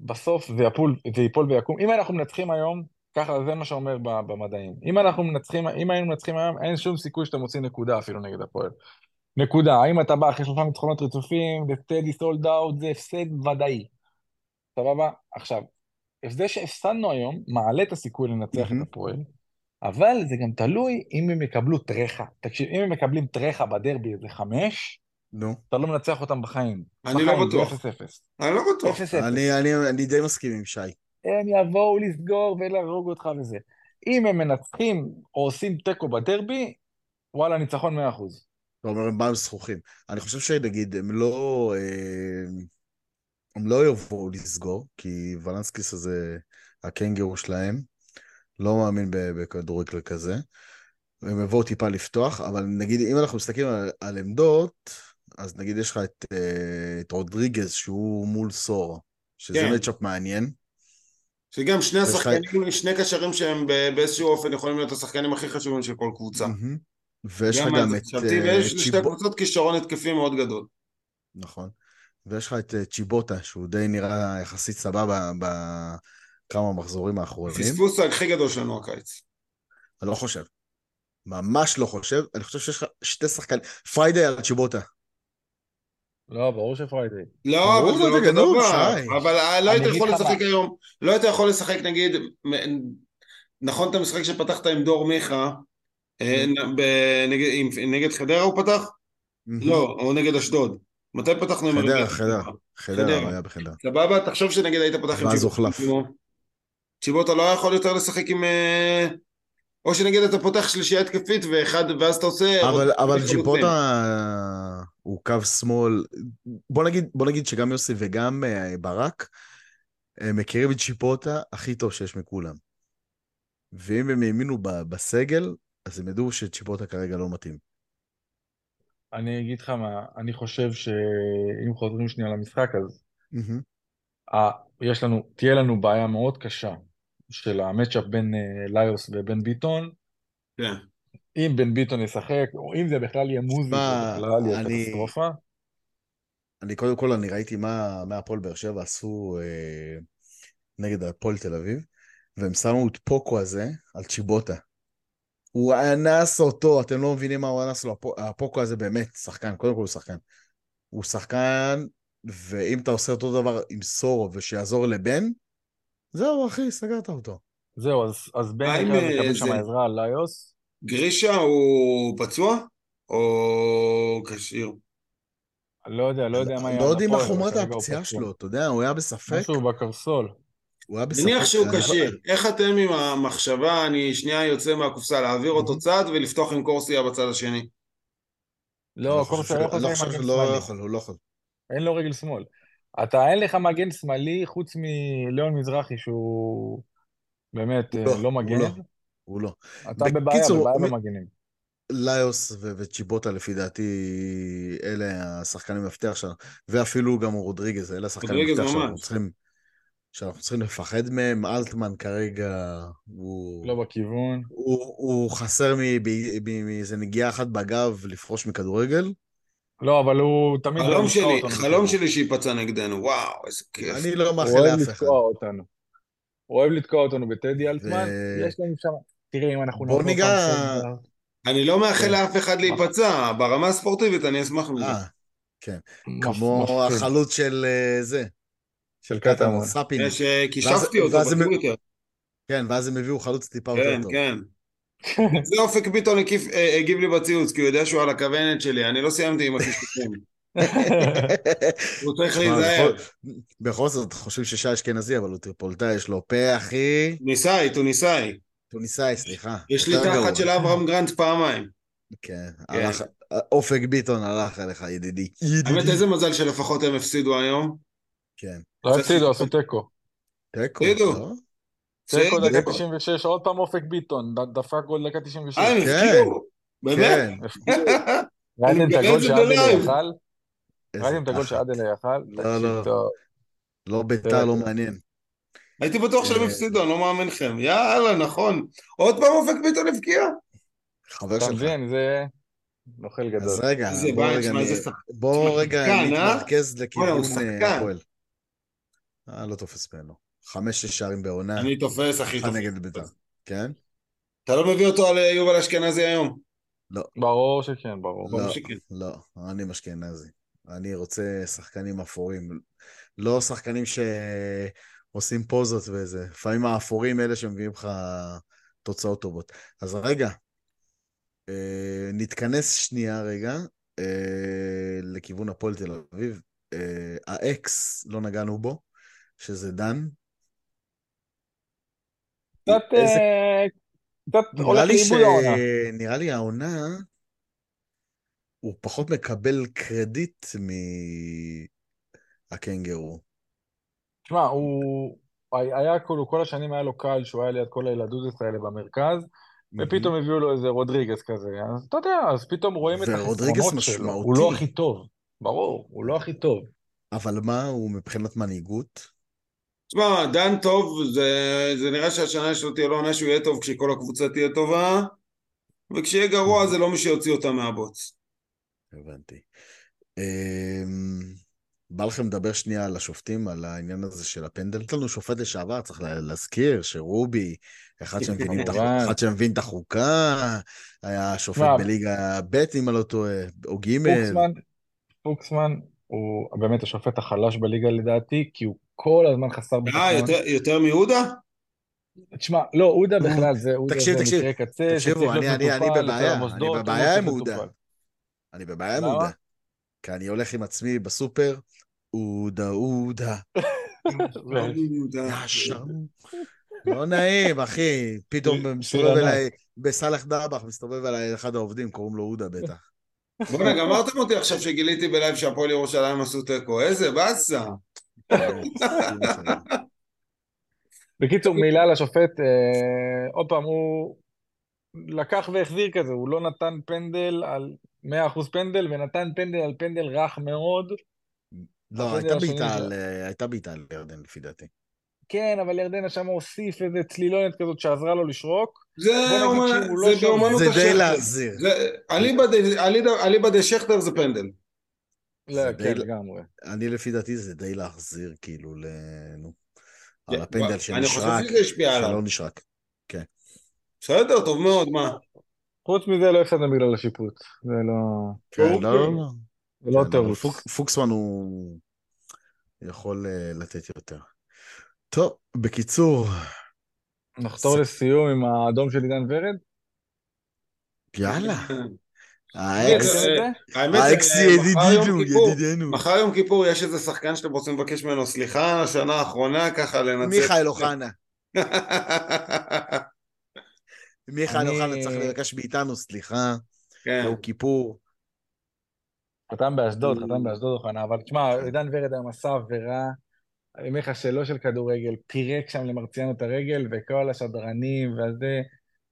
בסוף זה יפול, זה ייפול ויקום. אם אנחנו מנצחים היום, ככה זה מה שאומר במדעים. אם אנחנו מנצחים, אם היינו מנצחים היום, אין שום סיכוי שאתה מוציא נקודה אפילו נגד הפועל. נקודה. האם אתה בא אחרי שלושה ניצחונות רצופים, וסטדי סולד אאוט, זה הפסד ודאי. סבבה? עכשיו, זה שהפסדנו היום, מעלה את הסיכוי לנצח מהמם. את הפועל, אבל זה גם תלוי אם הם יקבלו טרחה. תקשיב, אם הם מקבלים טרחה בדרבי איזה חמש, נו. אתה לא מנצח אותם בחיים. אני בחיים, לא בטוח. זה 0-0. אני לא בטוח. 0-0. אני, אני, אני די מסכים עם שי. הם יבואו לסגור ולהרוג אותך וזה. אם הם מנצחים או עושים תיקו בדרבי, וואלה, ניצחון 100%. אתה אומר, הם באו זכוכים. אני חושב שנגיד, הם לא... אה, הם לא יבואו לסגור, כי ולנסקיס הזה, הקנגרו שלהם, לא מאמין ב- בכדורגל כזה. הם יבואו טיפה לפתוח, אבל נגיד, אם אנחנו מסתכלים על, על עמדות, אז נגיד יש לך את, אה, את רודריגז, שהוא מול סור, שזה כן. מצ'אפ מעניין. שגם שני יש לך- השחקנים, שני קשרים שהם ב- באיזשהו אופן יכולים להיות השחקנים הכי חשובים של כל קבוצה. מהמם. ויש לך גם את חשבתי, אה, ויש לשתי קבוצות כישרון התקפי מאוד גדול. נכון. ויש לך את אה, צ'יבוטה, שהוא די נראה יחסית סבבה בכמה מחזורים האחרונים. הפספוס הכי גדול שלנו הקיץ. אני לא חושב. ממש לא חושב. אני חושב שיש לך שתי שחקנים. פריידי על צ'יבוטה. לא, ברור שפריידי. לא, ברור, אבל זה לא אותו דבר. אבל אה, לא היית יכול לשחק. היום, לא היית יכול לשחק נגיד, נכון את המשחק שפתחת עם דור מיכה, אה, ב- נגד- חדרה הוא פתח? לא, או נגד אשדוד. מתי פתחנו עם חדרה? חדרה. חדרה, היה בחדרה. סבבה, תחשוב שנגיד היית פותח עם ואז. הוחלף. צ'יבוטה לא יכול יותר לשחק עם... אה, או שנגיד אתה פותח שלישייה התקפית ואחד, ואז אתה עושה... אבל, אבל. ג'יבוטה הוא קו שמאל. בוא נגיד, בוא נגיד שגם יוסי וגם אה, ברק אה, מכירים את צ'יבוטה הכי טוב שיש מכולם. ואם הם האמינו בסגל, אז הם ידעו שצ'יבוטה כרגע לא מתאים. אני אגיד לך מה, אני חושב שאם חוזרים שנייה למשחק, אז מהמם. אה, יש לנו, תהיה לנו בעיה מאוד קשה של המצ'אפ בין אה, ליוס ובין ביטון. כן. אם בן ביטון ישחק, או אם זה בכלל יהיה מוזי, שמע, זה בכלל יהיה אני- קטסטרופה. אני קודם כל, אני ראיתי מה, מה הפועל באר שבע עשו אה, נגד הפועל תל אביב, והם שמו את פוקו הזה על צ'יבוטה. הוא אנס אותו, אתם לא מבינים מה הוא אנס לו, הפו- הפוקו הזה באמת שחקן, קודם כל הוא שחקן. הוא שחקן, ואם אתה עושה אותו דבר עם סורו ושיעזור לבן, זהו אחי, סגרת אותו. זהו, אז, אז בן יקר אה, לקבל שם זה? עזרה על ליוס. גרישה הוא פצוע? או כשיר? לא יודע, לא יודע מה יהיה לא יודעים מה חומרת הפציעה. שלו, אתה יודע, הוא היה בספק. משהו בקרסול. הוא היה בספק. נניח שהוא אני- כשיר, איך אתם עם המחשבה, אני שנייה יוצא מהקופסה, להעביר אותו צד ולפתוח עם קורסיה בצד השני? לא, קורסיה לא יכול אני לא לשחק חושב מגן שלא שמאלי. יכול, הוא לא יכול. אין לו רגל שמאל. אתה, אין לך מגן שמאלי חוץ מליאון מזרחי שהוא באמת הוא אה, לא, לא הוא מגן. לא. הוא לא. אתה בבעיה, בקיצור, בבעיה מ- במגנים. ליוס ו- וצ'יבוטה לפי דעתי אלה השחקנים המפתח שלנו, ואפילו גם רודריגז, אלה השחקנים רודריגז המפתח שאנחנו. צריכים, שאנחנו צריכים לפחד מהם. אלטמן כרגע הוא, לא בכיוון. הוא, הוא חסר מ- ב- ב- מאיזה נגיעה אחת בגב לפרוש מכדורגל. לא, אבל הוא תמיד אוהב חלום שלי. חלום בקירוב. שלי שייפצע נגדנו, וואו, איזה כיף. אני לא הוא מאחל אוהב לאף אחד. לתקוע אותנו. הוא אוהב לתקוע אותנו בטדי אלטמן. יש לנו שם... תראה, אם אנחנו בוא נעבור ניגע- פעם סנטר, אני לא מאחל כן. לאף אחד להיפצע, ברמה הספורטיבית אני אשמח מזה. אה, כן. כמו מפחיד. החלוץ של אה, זה. של קטמון. סאפיני. שכישפתי ואז- אותו בטוויטר. כן, ואז הם הביאו חלוץ טיפה כן, יותר טוב. כן. זה אופק ביטון אה, הגיב לי בציוץ, כי הוא יודע שהוא על הכוונת שלי, אני לא סיימתי עם הכישופים. הוא צריך להיזהר. בכל- זאת, חושבים ששי אשכנזי, אבל הוא טריפולטאי, יש לו פה, אחי. טוניסאי, טוניסאי. טוניסאי, סליחה. יש לי. תחת של אברהם גרנט פעמיים. כן, כן. הלך, אופק ביטון הלך אליך, ידידי. האמת. איזה מזל שלפחות הם הפסידו היום. כן. לא הפסידו, עשו תיקו. תיקו. לא? תיקו דקה תיקו. 96, עוד פעם אופק ביטון, ד- דפק גול דקה 96. אה, הם כן. הפקיעו? באמת? כן. ראיתם את הגול שעדלי? איזה ראיתם את הגול. שעדלי יכל? לא, לא. לא ביתר, לא מעניין. הייתי בטוח שהם אה. הפסידו, אני לא מאמין לכם. יאללה, נכון. עוד פעם אופק ביטון הבקיע? חבר אתה שלך. מבין, זה נוכל גדול. אז רגע, איזה בוא בית, רגע, אה? נתמרכז לכיוון אה. הפועל. אה, לא תופס ממנו. חמש-שש שערים בעונה, אני תופס, אחי, אחד תופס. נגד ביתר. כן? אתה לא מביא אותו על אה, יובל אשכנזי היום? ברור שכן, ברור. לא, שכן. לא, אני אשכנזי. אני רוצה שחקנים אפורים. לא שחקנים שעושים פוזות וזה. לפעמים האפורים אלה שמביאים לך תוצאות טובות. אז רגע, אה, נתכנס שנייה רגע אה, לכיוון הפועל תל אביב. אה, האקס, לא נגענו בו, שזה דן. קצת אה, קצת הולך לי, ש... לאיבוד העונה. נראה לי העונה, הוא פחות מקבל קרדיט מהקנגרו. תשמע, הוא היה כל, כל השנים היה לו קל שהוא היה ליד כל הילדודס האלה במרכז, ופתאום הביאו לו איזה רודריגז כזה, אז אתה יודע, אז פתאום רואים את החסרונות שלו. הוא לא הכי טוב, ברור, הוא לא הכי טוב. אבל מה הוא מבחינת מנהיגות? תשמע, דן טוב, זה, זה נראה שהשנה שלו תהיה לו עונה שהוא יהיה טוב כשכל הקבוצה תהיה טובה, וכשיהיה גרוע זה לא מי שיוציא אותה מהבוץ. הבנתי. אמ, בא לכם לדבר שנייה על השופטים, על העניין הזה של הפנדל? יש לנו שופט לשעבר, צריך לה- להזכיר שרובי, אחד שמבין את, כמובן. אחד שמבין את החוקה, היה שופט? בליגה ב', אם אני לא טועה, או ג'. פוקסמן, פוקסמן הוא באמת השופט החלש בליגה לדעתי, כי הוא כל הזמן חסר אה, ביטחון. יותר, יותר מיהודה? תשמע, לא, עודה בכלל זה, עודה תקשיב, זה תקשיב, מקרה קצה, תקשיבו, אני- אני- אני בבעיה, אצל אני בבעיה עם לא עודה. אני בבעיה עם? עודה. כי אני הולך עם עצמי בסופר, עודה, עודה, שם. לא נעים, אחי. פתאום מסתובב. אליי, בסאלח דבח, מסתובב אליי אחד העובדים, קוראים לו עודה בטח. בוא'נה, גמרתם אותי עכשיו שגיליתי ב live שהפועל ירושלים עשו תיקו, איזה באסה. בקיצור, מילה לשופט, אה, עוד פעם, הוא לקח והחזיר כזה, הוא לא נתן פנדל על 100% פנדל, ונתן פנדל על פנדל רך מאוד. לא, הייתה בעיטה זה- על- אה, הייתה בעיטה על ירדן, לפי דעתי. כן, אבל ירדן שם הוסיף איזה צלילונת כזאת שעזרה לו לשרוק. זה לא באומנות זה די השכטר. להחזיר. זה- אליבא דה- אליבא- אליבא דה שכטר זה פנדל. לא, כן, לגמרי. אני לפי דעתי זה די להחזיר, כאילו, ל... נו. כן, על הפנדל אני שנשרק. שלא נשרק. בסדר, טוב מאוד, מה? חוץ מזה לא הפסדנו בגלל השיפוט. זה לא... כן. לא, לא, לא. זה לא כן, תירוץ. פוק- פוקסמן הוא יכול אה, לתת יותר. טוב, בקיצור, נחתור לסיום עם האדום של עידן ורד. יאללה. כן. האקס, זה, מחר יום ידידינו. ידידנו. מחר יום כיפור יש איזה שחקן שאתם רוצים לבקש ממנו סליחה, השנה האחרונה, ככה לנצל. מיכאל אוחנה. מיכאל אוחנה צריך לבקש מאיתנו סליחה, כן. יום כיפור. חתם באשדוד, חתם באשדוד אוחנה, אבל תשמע, עידן ורד היום עשה עבירה, אני אומר לך שלא של כדורגל, פירק שם למרציאנו את הרגל, וכל השדרנים והזה,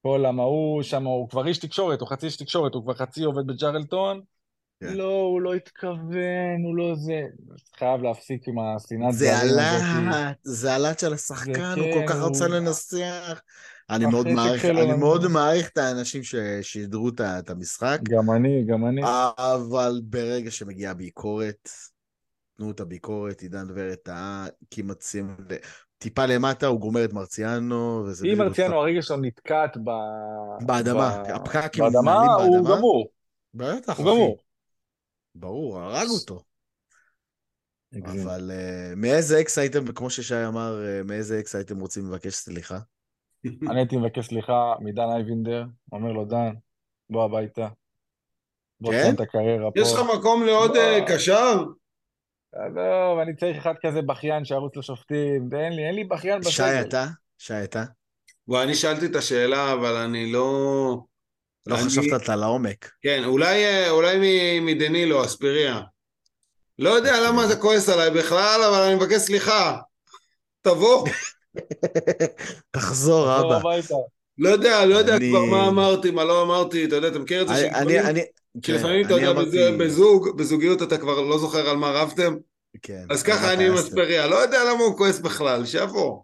כל המהות שם, הוא כבר איש תקשורת, הוא חצי איש תקשורת, הוא כבר חצי עובד בג'רלטון. כן. לא, הוא לא התכוון, הוא לא זה. חייב להפסיק עם השנאת זה הלהט. זה הלהט של השחקן, הוא כן, כל כך הוא- רצה לנסח. אני מאוד מעריך, אני לנו- מאוד מעריך את האנשים ששידרו את המשחק, גם אני, גם אני. אבל ברגע שמגיעה ביקורת, תנו את הביקורת, עידן ורד טעה, כמעט ל- טיפה למטה, הוא גומר את מרציאנו, וזה אם מרציאנו הרגל שלו נתקעת ב... באדמה, ב- הפקקים באדמה, מתנהלים הוא באדמה. גמור, בטח, הוא אחי. גמור. ברור, הרג אותו. אבל אה, מאיזה אקס הייתם, כמו ששי אמר, אה, מאיזה אקס הייתם רוצים לבקש סליחה? אני הייתי מבקש סליחה מדן איינבינדר, אומר לו, דן, בוא הביתה. בוא כן? תסיים את הקריירה פה. יש לך מקום לעוד אה. קשר? עזוב, אני צריך אחד כזה בכיין שירוץ לשופטים, אין לי, אין לי בכיין שי בסגל. אתה? שי אתה? בוא, אני שאלתי את השאלה, אבל אני לא... לא אני- חשבת אותה לעומק. כן, אולי, אה, אולי מדנילו, אספיריה. לא יודע למה זה כועס עליי בכלל, אבל אני מבקש סליחה. תבוא. תחזור, אבא. לא יודע, לא יודע אני- כבר מה אמרתי, מה לא אמרתי, אתה יודע, אתה מכיר את זה אני, אני, אני, שלפעמים כן, אתה יודע, בזוג, בזוגיות אתה כבר לא זוכר על מה רבתם, כן, אז ככה אני עם. אספריה, לא יודע למה הוא כועס בכלל, שיבוא.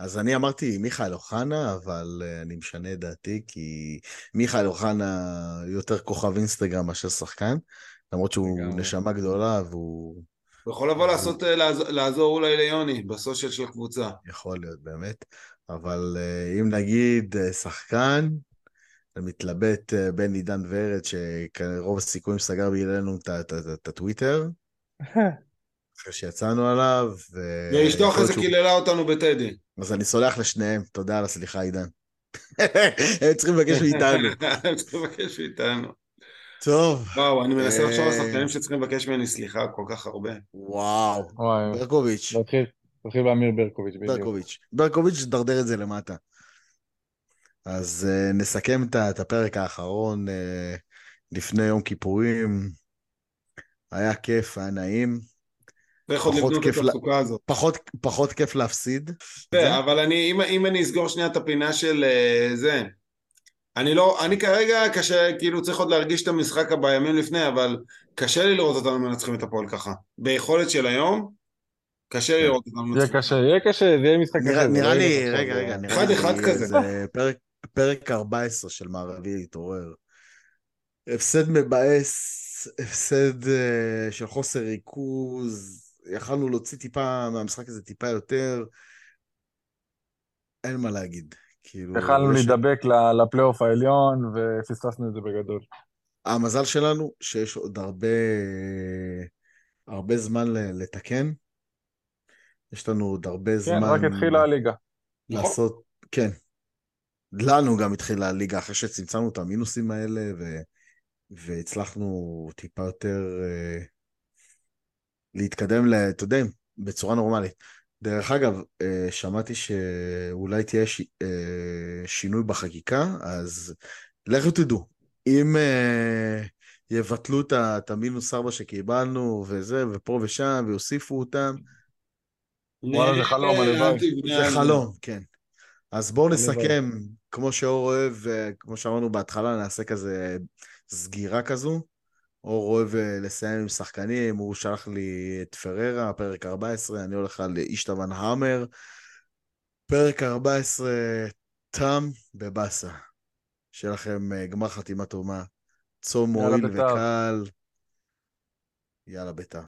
אז אני אמרתי מיכאל אוחנה, אבל אה, אני משנה את דעתי, כי מיכאל אוחנה יותר כוכב אינסטגרם מאשר שחקן, למרות שהוא. נשמה גדולה והוא הוא יכול לבוא לעשות, אה, לעזור- לעזור אולי ליוני, בסושיאל של הקבוצה. יכול להיות באמת, אבל אה, אם נגיד אה, שחקן, מתלבט אה, בין עידן ורד, שרוב הסיכויים סגר בגללנו את הטוויטר, אחרי שיצאנו עליו, ו... ואשתו אחרי זה קיללה אותנו בטדי. אז אני סולח לשניהם, תודה על הסליחה, עידן. הם צריכים לבקש מאיתנו. הם צריכים לבקש מאיתנו. טוב, וואו, אני מנסה לחשוב על שחקנים שצריכים לבקש ממני סליחה כל כך הרבה. וואו, ברקוביץ', להתחיל באמיר ברקוביץ', בדיוק. ברקוביץ'. ברקוביץ' דרדר את זה למטה. אז uh, נסכם את את הפרק האחרון uh, לפני יום כיפורים. היה כיף, היה נעים. פחות כיף את ל- התפוקה הזאת. פחות, פחות כיף להפסיד. זה, אבל אני, אם, אם אני אסגור שנייה את הפינה של אה, זה, אני לא, אני כרגע קשה, כאילו צריך עוד להרגיש את המשחק בימים לפני, אבל קשה לי לראות אותנו מנצחים את הפועל ככה. ביכולת של היום, קשה כן. לראות אותנו יהיה. קשה, יהיה קשה, זה יהיה משחק נראה, קשה. נראה לא לי, רגע, רגע, נראה אחד לי אחד כזה. זה פרק, פרק 14 של מערבי להתעורר. הפסד מבאס, הפסד uh, של חוסר ריכוז, יכלנו להוציא טיפה מהמשחק הזה טיפה יותר. אין מה להגיד. כאילו, יכלנו יש- להידבק ל- לפלייאוף העליון ופספסנו את זה בגדול. המזל שלנו שיש עוד הרבה, הרבה זמן ל- לתקן. יש לנו עוד הרבה כן, זמן רק התחילה הליגה. לעשות, כן. לנו גם התחילה הליגה אחרי שצמצמנו את המינוסים האלה ו... והצלחנו טיפה יותר אה, להתקדם, אתה יודע, בצורה נורמלית. דרך אגב, אה, שמעתי שאולי תהיה ש... אה, שינוי בחקיקה, אז לכו תדעו. אם יבטלו את המינוס ארבע שקיבלנו וזה, ופה ושם, ויוסיפו אותם, וואלה, זה חלום, הלוואי. זה חלום, כן. אז בואו. נסכם, כמו שאור אוהב, אה, כמו שאמרנו בהתחלה, נעשה כזה סגירה כזו. אור אוהב אה, לסיים עם שחקנים, הוא שלח לי את פררה, פרק 14, אני הולך על אישטוון המר. פרק 14 תם בבאסה. שיהיה לכם אה, גמר חתימה טובה. צום מועיל בית"ר. וקל. יאללה בית"ר.